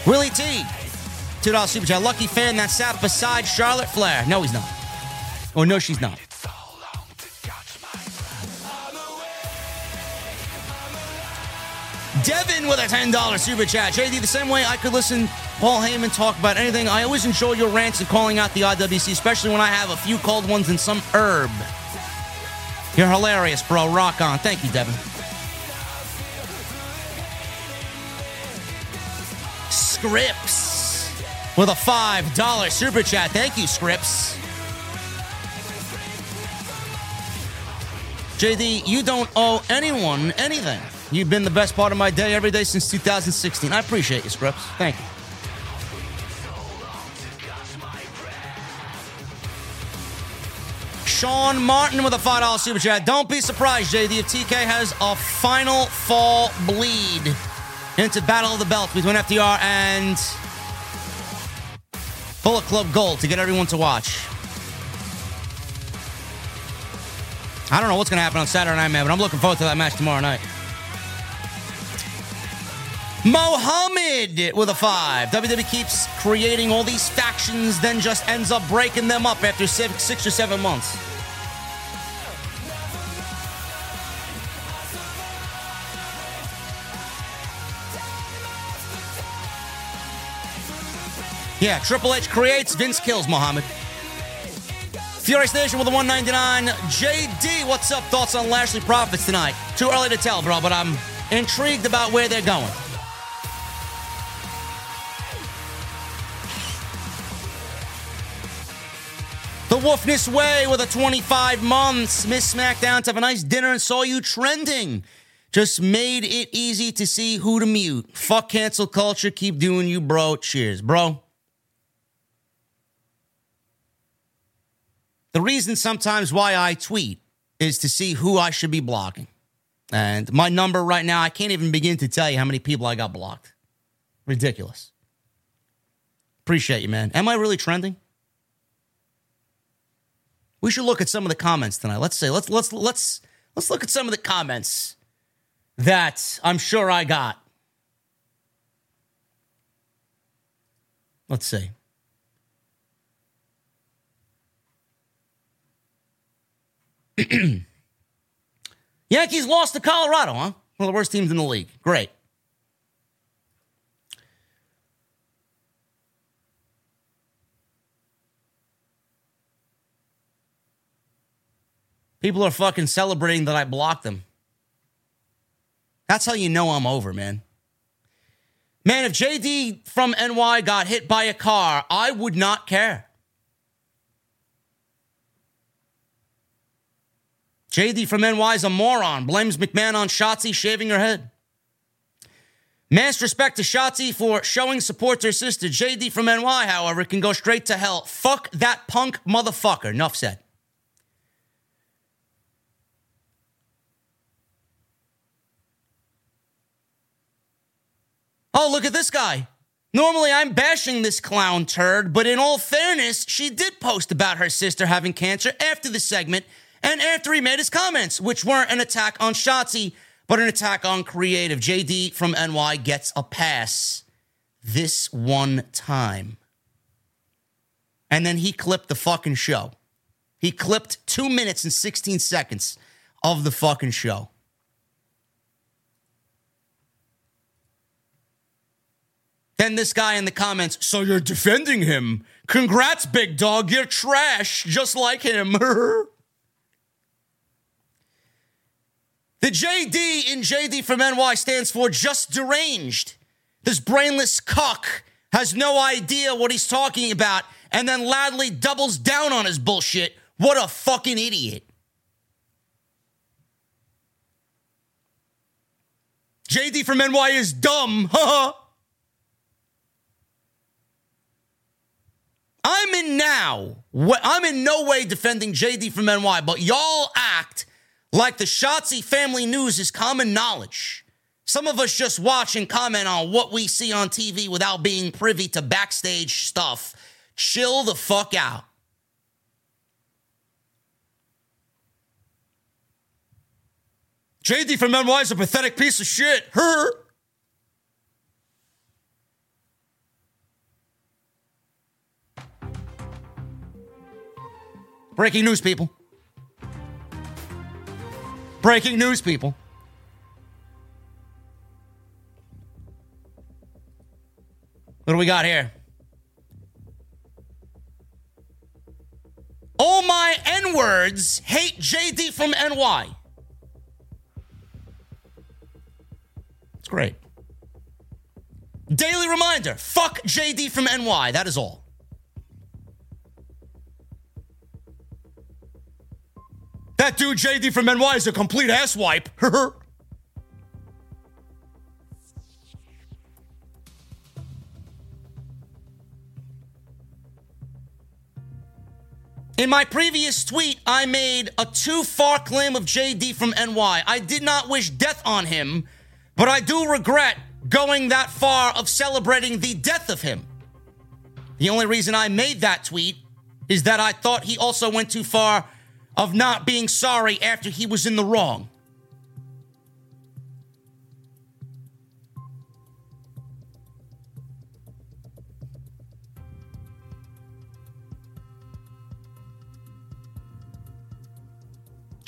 Willie T, two dollars super chat. Lucky fan that sat beside Charlotte Flair. No, he's not. Or no, she's not. Devin with a $10 super chat. JD, the same way I could listen Paul Heyman talk about anything, I always enjoy your rants and calling out the IWC, especially when I have a few cold ones and some herb. You're hilarious, bro. Rock on. Thank you, Devin. Scripps with a $5 super chat. Thank you, Scripps. JD, you don't owe anyone anything. You've been the best part of my day every day since 2016. I appreciate you, Scripps. Thank you. Sean Martin with a $5 super chat. Don't be surprised, JD, if TK has a final fall bleed into Battle of the Belts between FTR and Bullet Club Gold to get everyone to watch. I don't know what's going to happen on Saturday Night, man, but I'm looking forward to that match tomorrow night. Mohammed with a five. WWE keeps creating all these factions, then just ends up breaking them up after six, six or seven months. Yeah, Triple H creates, Vince kills Muhammad. Furious Nation with a 199. JD, what's up? Thoughts on Lashley Profits tonight? Too early to tell, bro, but I'm intrigued about where they're going. The Wolfness Way with a 25 months. Miss SmackDown to have a nice dinner and saw you trending. Just made it easy to see who to mute. Fuck cancel culture. Keep doing you, bro. Cheers, bro. The reason sometimes why I tweet is to see who I should be blocking. And my number right now, I can't even begin to tell you how many people I got blocked. Ridiculous. Appreciate you, man. Am I really trending? We should look at some of the comments tonight. Let's say let's let's let's let's look at some of the comments that I'm sure I got. Let's see. Yankees lost to Colorado, huh? One of the worst teams in the league. Great. People are fucking celebrating that I blocked them. That's how you know I'm over, man. Man, if JD from NY got hit by a car, I would not care. JD from NY is a moron, blames McMahon on Shotzi shaving her head. Mass respect to Shotzi for showing support to her sister. JD from NY, however, can go straight to hell. Fuck that punk motherfucker. Enough said. Oh, look at this guy. Normally, I'm bashing this clown turd, but in all fairness, she did post about her sister having cancer after the segment and after he made his comments, which weren't an attack on Shotzi, but an attack on creative. JD from NY gets a pass this one time. And then he clipped the fucking show. He clipped two minutes and 16 seconds of the fucking show. Then this guy in the comments, so you're defending him. Congrats, big dog. You're trash, just like him. the JD in JD from NY stands for just deranged. This brainless cuck has no idea what he's talking about and then loudly doubles down on his bullshit. What a fucking idiot. JD from NY is dumb. I'm in now. I'm in no way defending JD from NY, but y'all act like the Shotzi family news is common knowledge. Some of us just watch and comment on what we see on TV without being privy to backstage stuff. Chill the fuck out. JD from NY is a pathetic piece of shit. Her. Breaking news, people. Breaking news, people. What do we got here? All my N words hate JD from NY. It's great. Daily reminder fuck JD from NY. That is all. That dude JD from NY is a complete asswipe. In my previous tweet, I made a too far claim of JD from NY. I did not wish death on him, but I do regret going that far of celebrating the death of him. The only reason I made that tweet is that I thought he also went too far of not being sorry after he was in the wrong.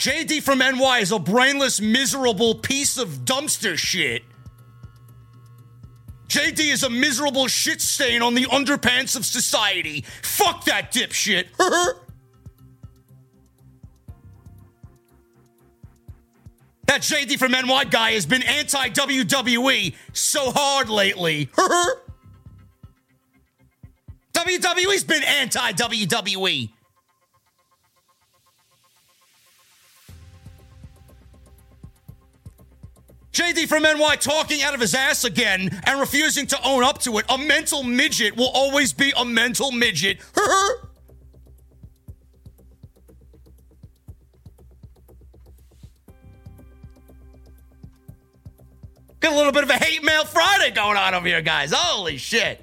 JD from NY is a brainless, miserable piece of dumpster shit. JD is a miserable shit stain on the underpants of society. Fuck that dipshit. that JD from NY guy has been anti WWE so hard lately. WWE's been anti WWE. JD from NY talking out of his ass again and refusing to own up to it. A mental midget will always be a mental midget. Got a little bit of a hate mail Friday going on over here, guys. Holy shit.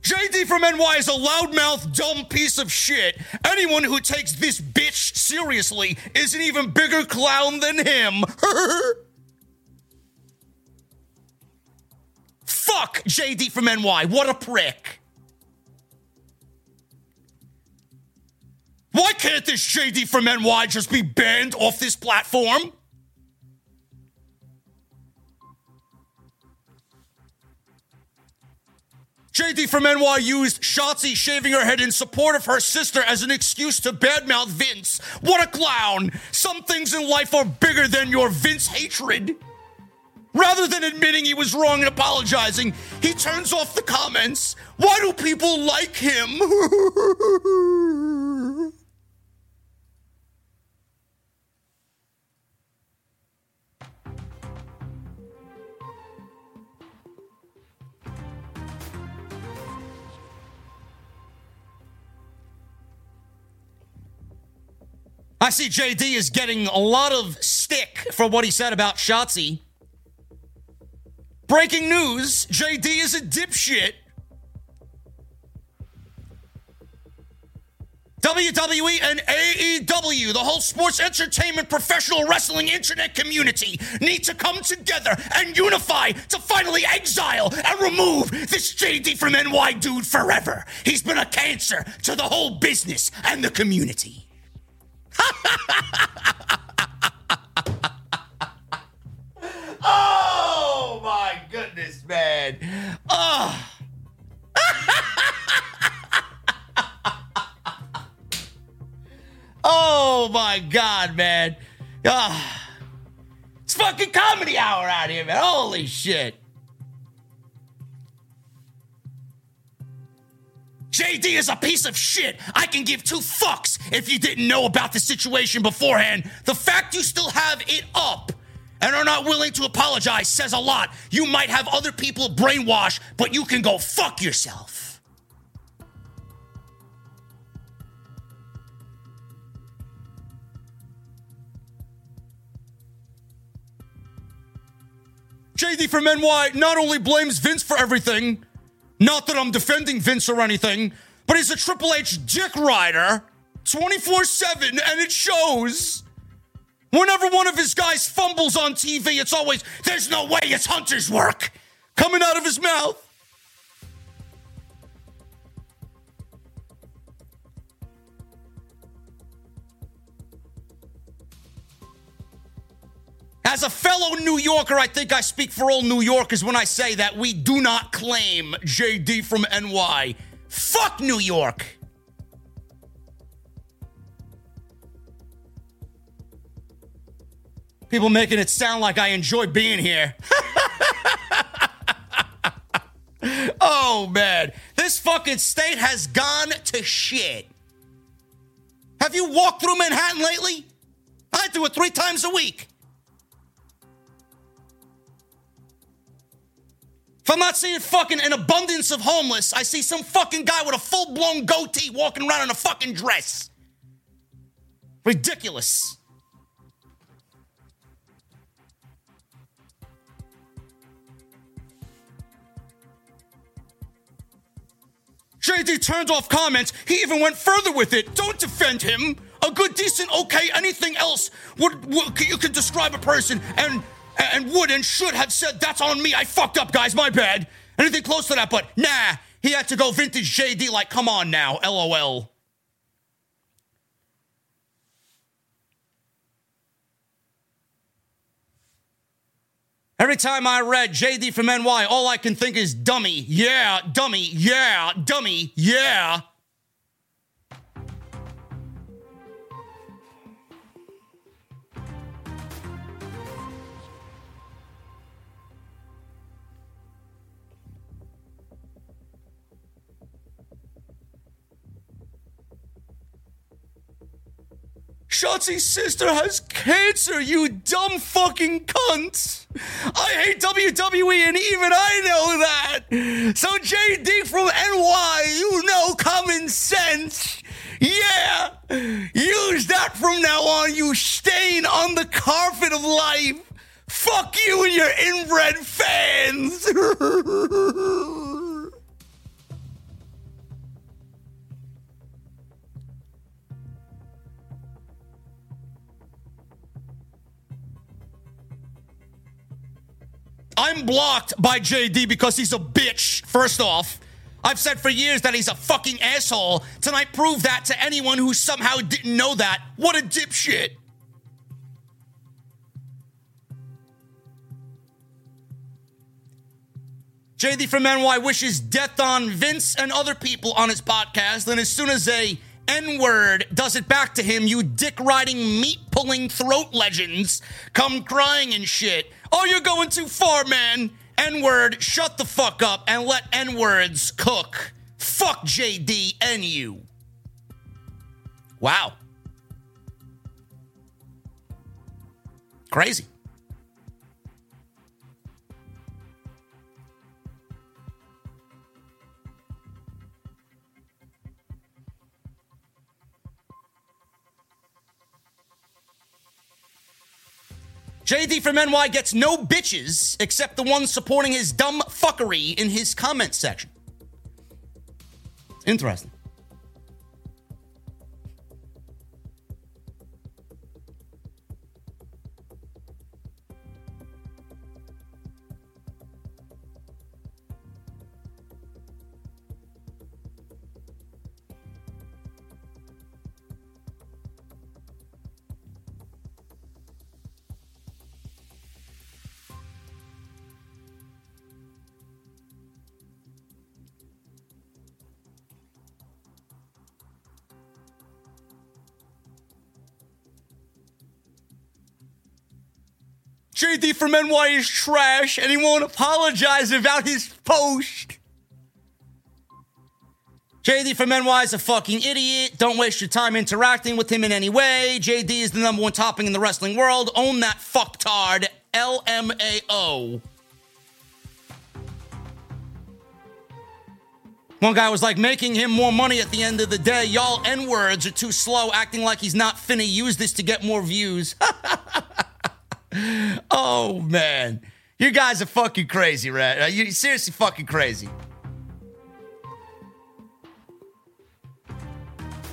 JD from NY is a loudmouth, dumb piece of shit. Anyone who takes this bitch seriously is an even bigger clown than him. Fuck JD from NY. What a prick. Why can't this JD from NY just be banned off this platform? JD from NY used Shotzi shaving her head in support of her sister as an excuse to badmouth Vince. What a clown! Some things in life are bigger than your Vince hatred. Rather than admitting he was wrong and apologizing, he turns off the comments. Why do people like him? I see JD is getting a lot of stick for what he said about Shotzi. Breaking news JD is a dipshit. WWE and AEW, the whole sports entertainment professional wrestling internet community, need to come together and unify to finally exile and remove this JD from NY dude forever. He's been a cancer to the whole business and the community. Oh my goodness, man. Oh. oh my god, man. Oh. It's fucking comedy hour out here, man. Holy shit. JD is a piece of shit. I can give two fucks if you didn't know about the situation beforehand. The fact you still have it up and are not willing to apologize says a lot. You might have other people brainwashed, but you can go fuck yourself. JD from NY not only blames Vince for everything, not that I'm defending Vince or anything, but he's a Triple H dick rider 24 7, and it shows. Whenever one of his guys fumbles on TV, it's always, there's no way it's Hunter's work coming out of his mouth. As a fellow New Yorker, I think I speak for all New Yorkers when I say that we do not claim JD from NY. Fuck New York. People making it sound like I enjoy being here. oh, man. This fucking state has gone to shit. Have you walked through Manhattan lately? I do it three times a week. If I'm not seeing fucking an abundance of homeless, I see some fucking guy with a full blown goatee walking around in a fucking dress. Ridiculous. JD turned off comments. He even went further with it. Don't defend him. A good, decent, okay, anything else would, would you could describe a person and and would and should have said, That's on me. I fucked up, guys. My bad. Anything close to that, but nah, he had to go vintage JD. Like, come on now. LOL. Every time I read JD from NY, all I can think is dummy, yeah, dummy, yeah, dummy, yeah. Shotzi's sister has cancer, you dumb fucking cunt! I hate WWE and even I know that! So, JD from NY, you know common sense! Yeah! Use that from now on, you stain on the carpet of life! Fuck you and your inbred fans! I'm blocked by JD because he's a bitch, first off. I've said for years that he's a fucking asshole. Tonight proved that to anyone who somehow didn't know that. What a dipshit. JD from NY wishes death on Vince and other people on his podcast. And as soon as a N word does it back to him, you dick riding, meat pulling throat legends come crying and shit. Oh, you're going too far, man. N word, shut the fuck up and let N words cook. Fuck JD and you. Wow. Crazy. JD from NY gets no bitches except the ones supporting his dumb fuckery in his comment section. Interesting. JD from NY is trash and he won't apologize about his post. JD from NY is a fucking idiot. Don't waste your time interacting with him in any way. JD is the number one topping in the wrestling world. Own that fucktard. LMAO. One guy was like, making him more money at the end of the day. Y'all N words are too slow, acting like he's not finna use this to get more views. oh man, you guys are fucking crazy, right? You seriously fucking crazy.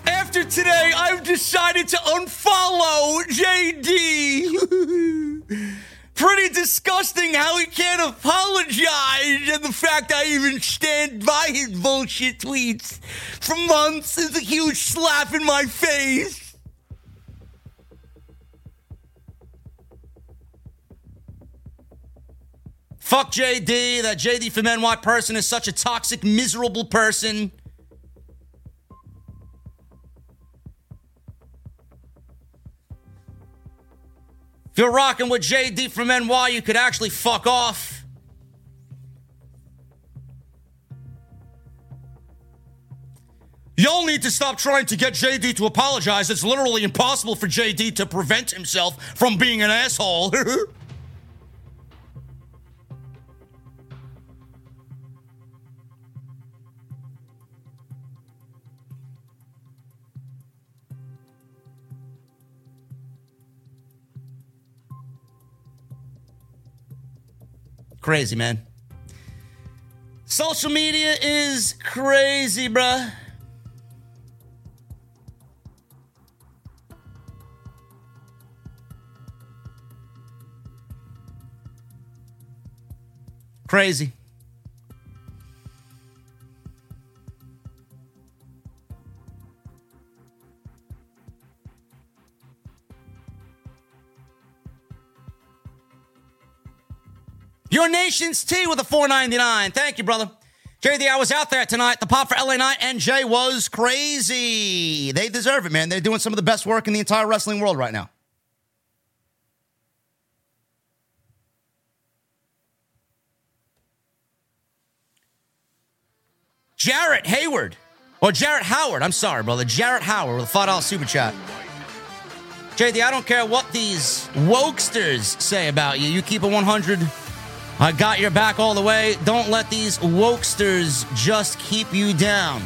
After today, I've decided to unfollow JD. Pretty disgusting how he can't apologize, and the fact I even stand by his bullshit tweets for months is a huge slap in my face. Fuck JD. That JD from NY person is such a toxic, miserable person. If you're rocking with JD from NY, you could actually fuck off. Y'all need to stop trying to get JD to apologize. It's literally impossible for JD to prevent himself from being an asshole. Crazy, man. Social media is crazy, bruh. Crazy. Your Nation's Tea with a 499. Thank you, brother. JD, I was out there tonight. The pop for LA Knight and Jey was crazy. They deserve it, man. They're doing some of the best work in the entire wrestling world right now. Jarrett Hayward. Or Jarrett Howard. I'm sorry, brother. Jarrett Howard with a $5 super chat. JD, I don't care what these wokesters say about you. You keep a 100. I got your back all the way. Don't let these wokesters just keep you down.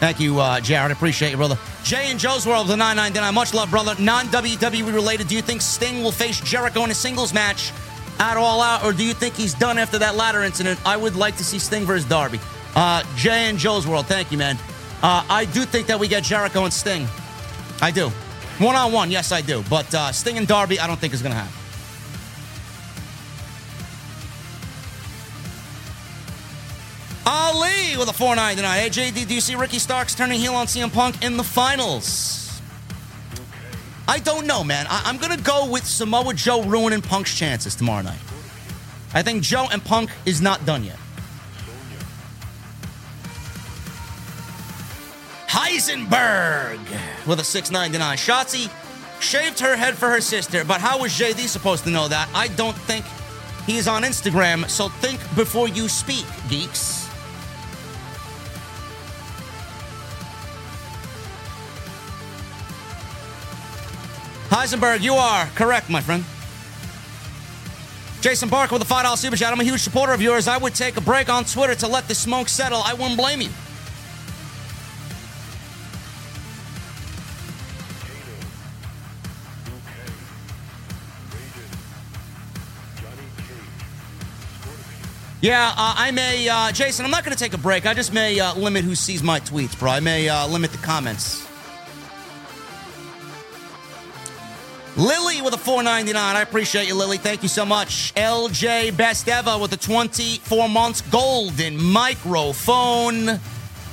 Thank you, uh, Jared. Appreciate you, brother. Jay and Joe's World, the 999. Much love, brother. Non WWE related. Do you think Sting will face Jericho in a singles match at All Out, or do you think he's done after that ladder incident? I would like to see Sting versus Darby. Uh, Jay and Joe's World, thank you, man. Uh, I do think that we get Jericho and Sting. I do. One on one, yes, I do. But uh, Sting and Darby, I don't think is going to happen. Ali with a 499. Hey, JD, do you see Ricky Starks turning heel on CM Punk in the finals? I don't know, man. I- am going to go with Samoa Joe ruining Punk's chances tomorrow night. I think Joe and Punk is not done yet. Heisenberg with a 699. Shotzi shaved her head for her sister, but how was JD supposed to know that? I don't think he's on Instagram, so think before you speak, geeks. Heisenberg, you are correct, my friend. Jason Barker with a $5 super chat. I'm a huge supporter of yours. I would take a break on Twitter to let the smoke settle. I wouldn't blame you. Yeah, uh, I may, uh, Jason, I'm not going to take a break. I just may uh, limit who sees my tweets, bro. I may uh, limit the comments. Lily with a 499. I appreciate you, Lily. Thank you so much. LJ Best Ever with a 24 months golden microphone.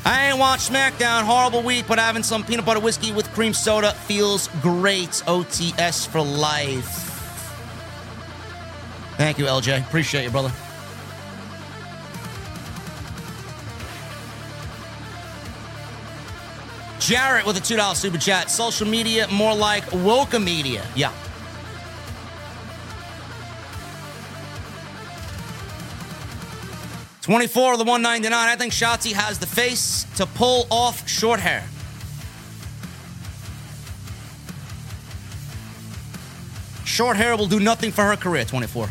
I ain't watched SmackDown. Horrible week, but having some peanut butter whiskey with cream soda feels great. OTS for life. Thank you, LJ. Appreciate you, brother. Jarrett with a $2 super chat. Social media, more like Woka media. Yeah. Twenty-four of the one ninety-nine. I think Shotzi has the face to pull off short hair. Short hair will do nothing for her career. Twenty-four.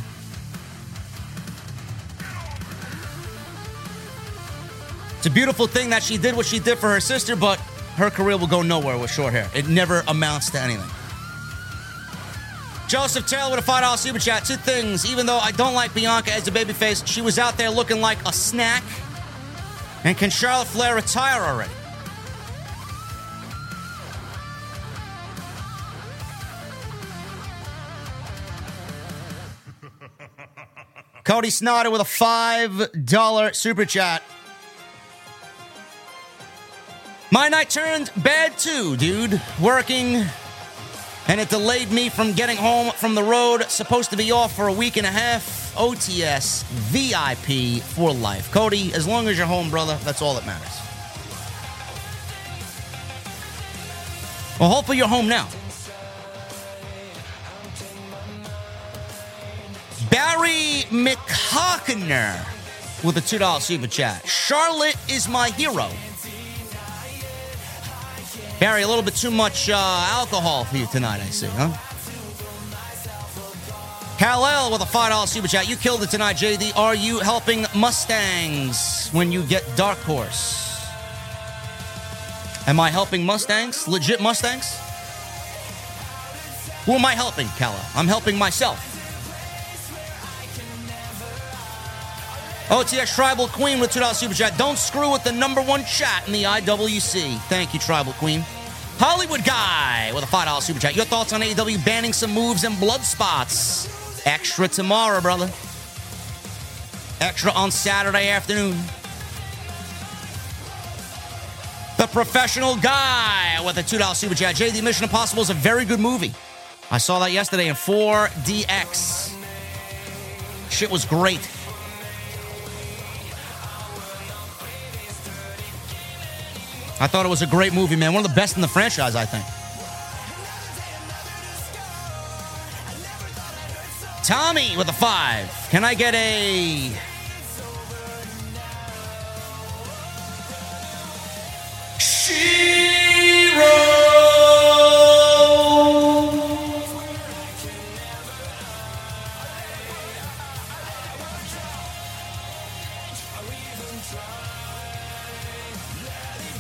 It's a beautiful thing that she did what she did for her sister, but her career will go nowhere with short hair. It never amounts to anything. Joseph Taylor with a $5 super chat. Two things. Even though I don't like Bianca as a babyface, she was out there looking like a snack. And can Charlotte Flair retire already? Cody Snotter with a $5 super chat. My night turned bad too, dude. Working, and it delayed me from getting home from the road. Supposed to be off for a week and a half. OTS VIP for life. Cody, as long as you're home, brother, that's all that matters. Well, hopefully you're home now. Barry McHawkener with a $2 super chat. Charlotte is my hero. Barry, a little bit too much uh, alcohol for you tonight, I see, huh? Kal-El with a $5 super chat. You killed it tonight, JD. Are you helping Mustangs when you get Dark Horse? Am I helping Mustangs? Legit Mustangs? Who am I helping, Kal-El? I'm helping myself. OTX Tribal Queen with $2 Super Chat. Don't screw with the number one chat in the IWC. Thank you, Tribal Queen. Hollywood Guy with a $5 Super Chat. Your thoughts on AEW banning some moves and blood spots? Extra tomorrow, brother. Extra on Saturday afternoon. The Professional Guy with a $2 Super Chat. JD Mission Impossible is a very good movie. I saw that yesterday in 4DX. Shit was great. I thought it was a great movie, man. One of the best in the franchise, I think. Tommy with a five. Can I get a.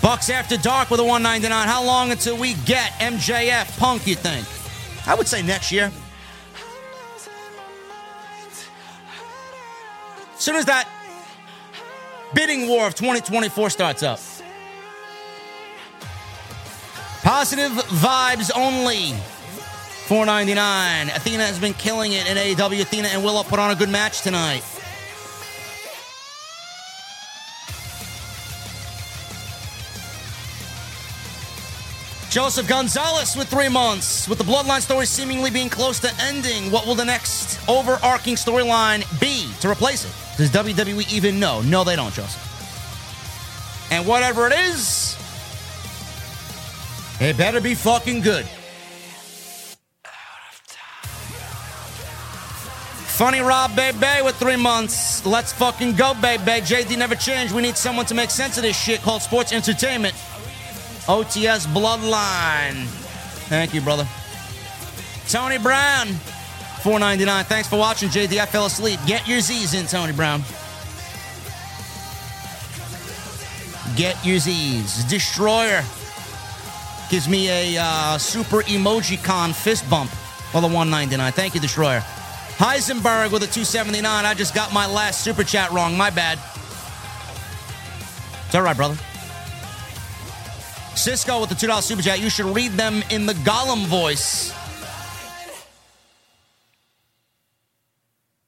Bucks after dark with a 199. How long until we get MJF Punk, you think? I would say next year. As soon as that bidding war of 2024 starts up. Positive vibes only. 499. Athena has been killing it in AEW. Athena and Willow put on a good match tonight. Joseph Gonzalez with three months. With the Bloodline story seemingly being close to ending, what will the next overarching storyline be to replace it? Does WWE even know? No, they don't, Joseph. And whatever it is, it better be fucking good. Funny Rob Baby with three months. Let's fucking go, baby. JD never changed. We need someone to make sense of this shit called sports entertainment. OTS Bloodline. Thank you, brother. Tony Brown, 499. Thanks for watching, JD. I fell asleep. Get your Z's in, Tony Brown. Get your Z's. Destroyer gives me a uh, super emoji con fist bump for the 199. Thank you, Destroyer. Heisenberg with a 279. I just got my last super chat wrong. My bad. It's all right, brother. Cisco with the $2 super chat. You should read them in the Gollum voice.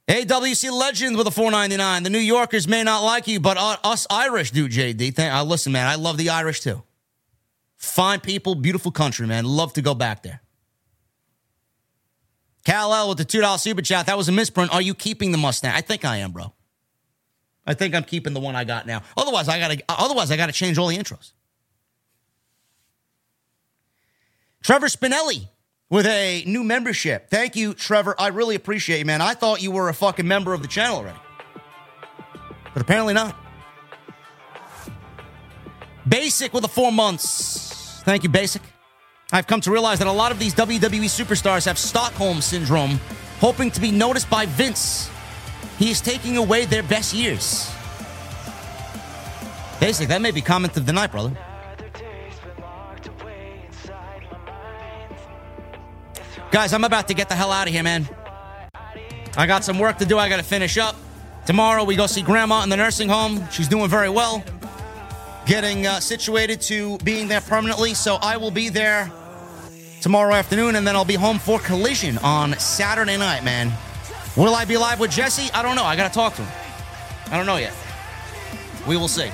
AWC Legends with a 499. The New Yorkers may not like you, but us Irish do, JD. Thank, uh, listen, man, I love the Irish too. Fine people, beautiful country, man. Love to go back there. Kal-El with the $2 super chat. That was a misprint. Are you keeping the Mustang? I think I am, bro. I think I'm keeping the one I got now. Otherwise, I gotta otherwise I gotta change all the intros. Trevor Spinelli with a new membership. Thank you, Trevor. I really appreciate you, man. I thought you were a fucking member of the channel already. But apparently not. Basic with the four months. Thank you, Basic. I've come to realize that a lot of these WWE superstars have Stockholm syndrome, hoping to be noticed by Vince. He is taking away their best years. Basic, that may be comment of the night, brother. Guys, I'm about to get the hell out of here, man. I got some work to do. I got to finish up. Tomorrow, we go see Grandma in the nursing home. She's doing very well, getting uh, situated to being there permanently. So I will be there tomorrow afternoon, and then I'll be home for Collision on Saturday night, man. Will I be live with Jesse? I don't know. I got to talk to him. I don't know yet. We will see.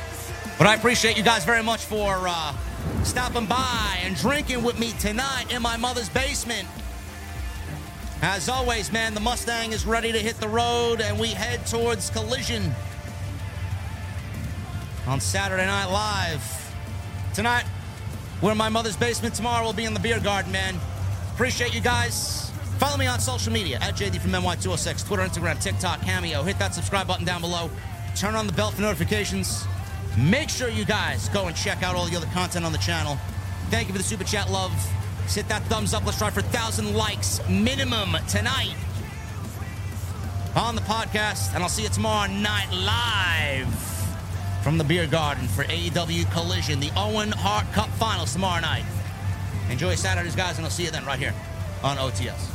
But I appreciate you guys very much for uh, stopping by and drinking with me tonight in my mother's basement. As always, man, the Mustang is ready to hit the road and we head towards collision on Saturday Night Live. Tonight, we're in my mother's basement. Tomorrow, we'll be in the beer garden, man. Appreciate you guys. Follow me on social media at JD from NY206, Twitter, Instagram, TikTok, Cameo. Hit that subscribe button down below. Turn on the bell for notifications. Make sure you guys go and check out all the other content on the channel. Thank you for the super chat love. Hit that thumbs up. Let's try for 1,000 likes minimum tonight on the podcast. And I'll see you tomorrow night live from the beer garden for AEW Collision, the Owen Hart Cup Finals tomorrow night. Enjoy Saturdays, guys, and I'll see you then right here on OTS.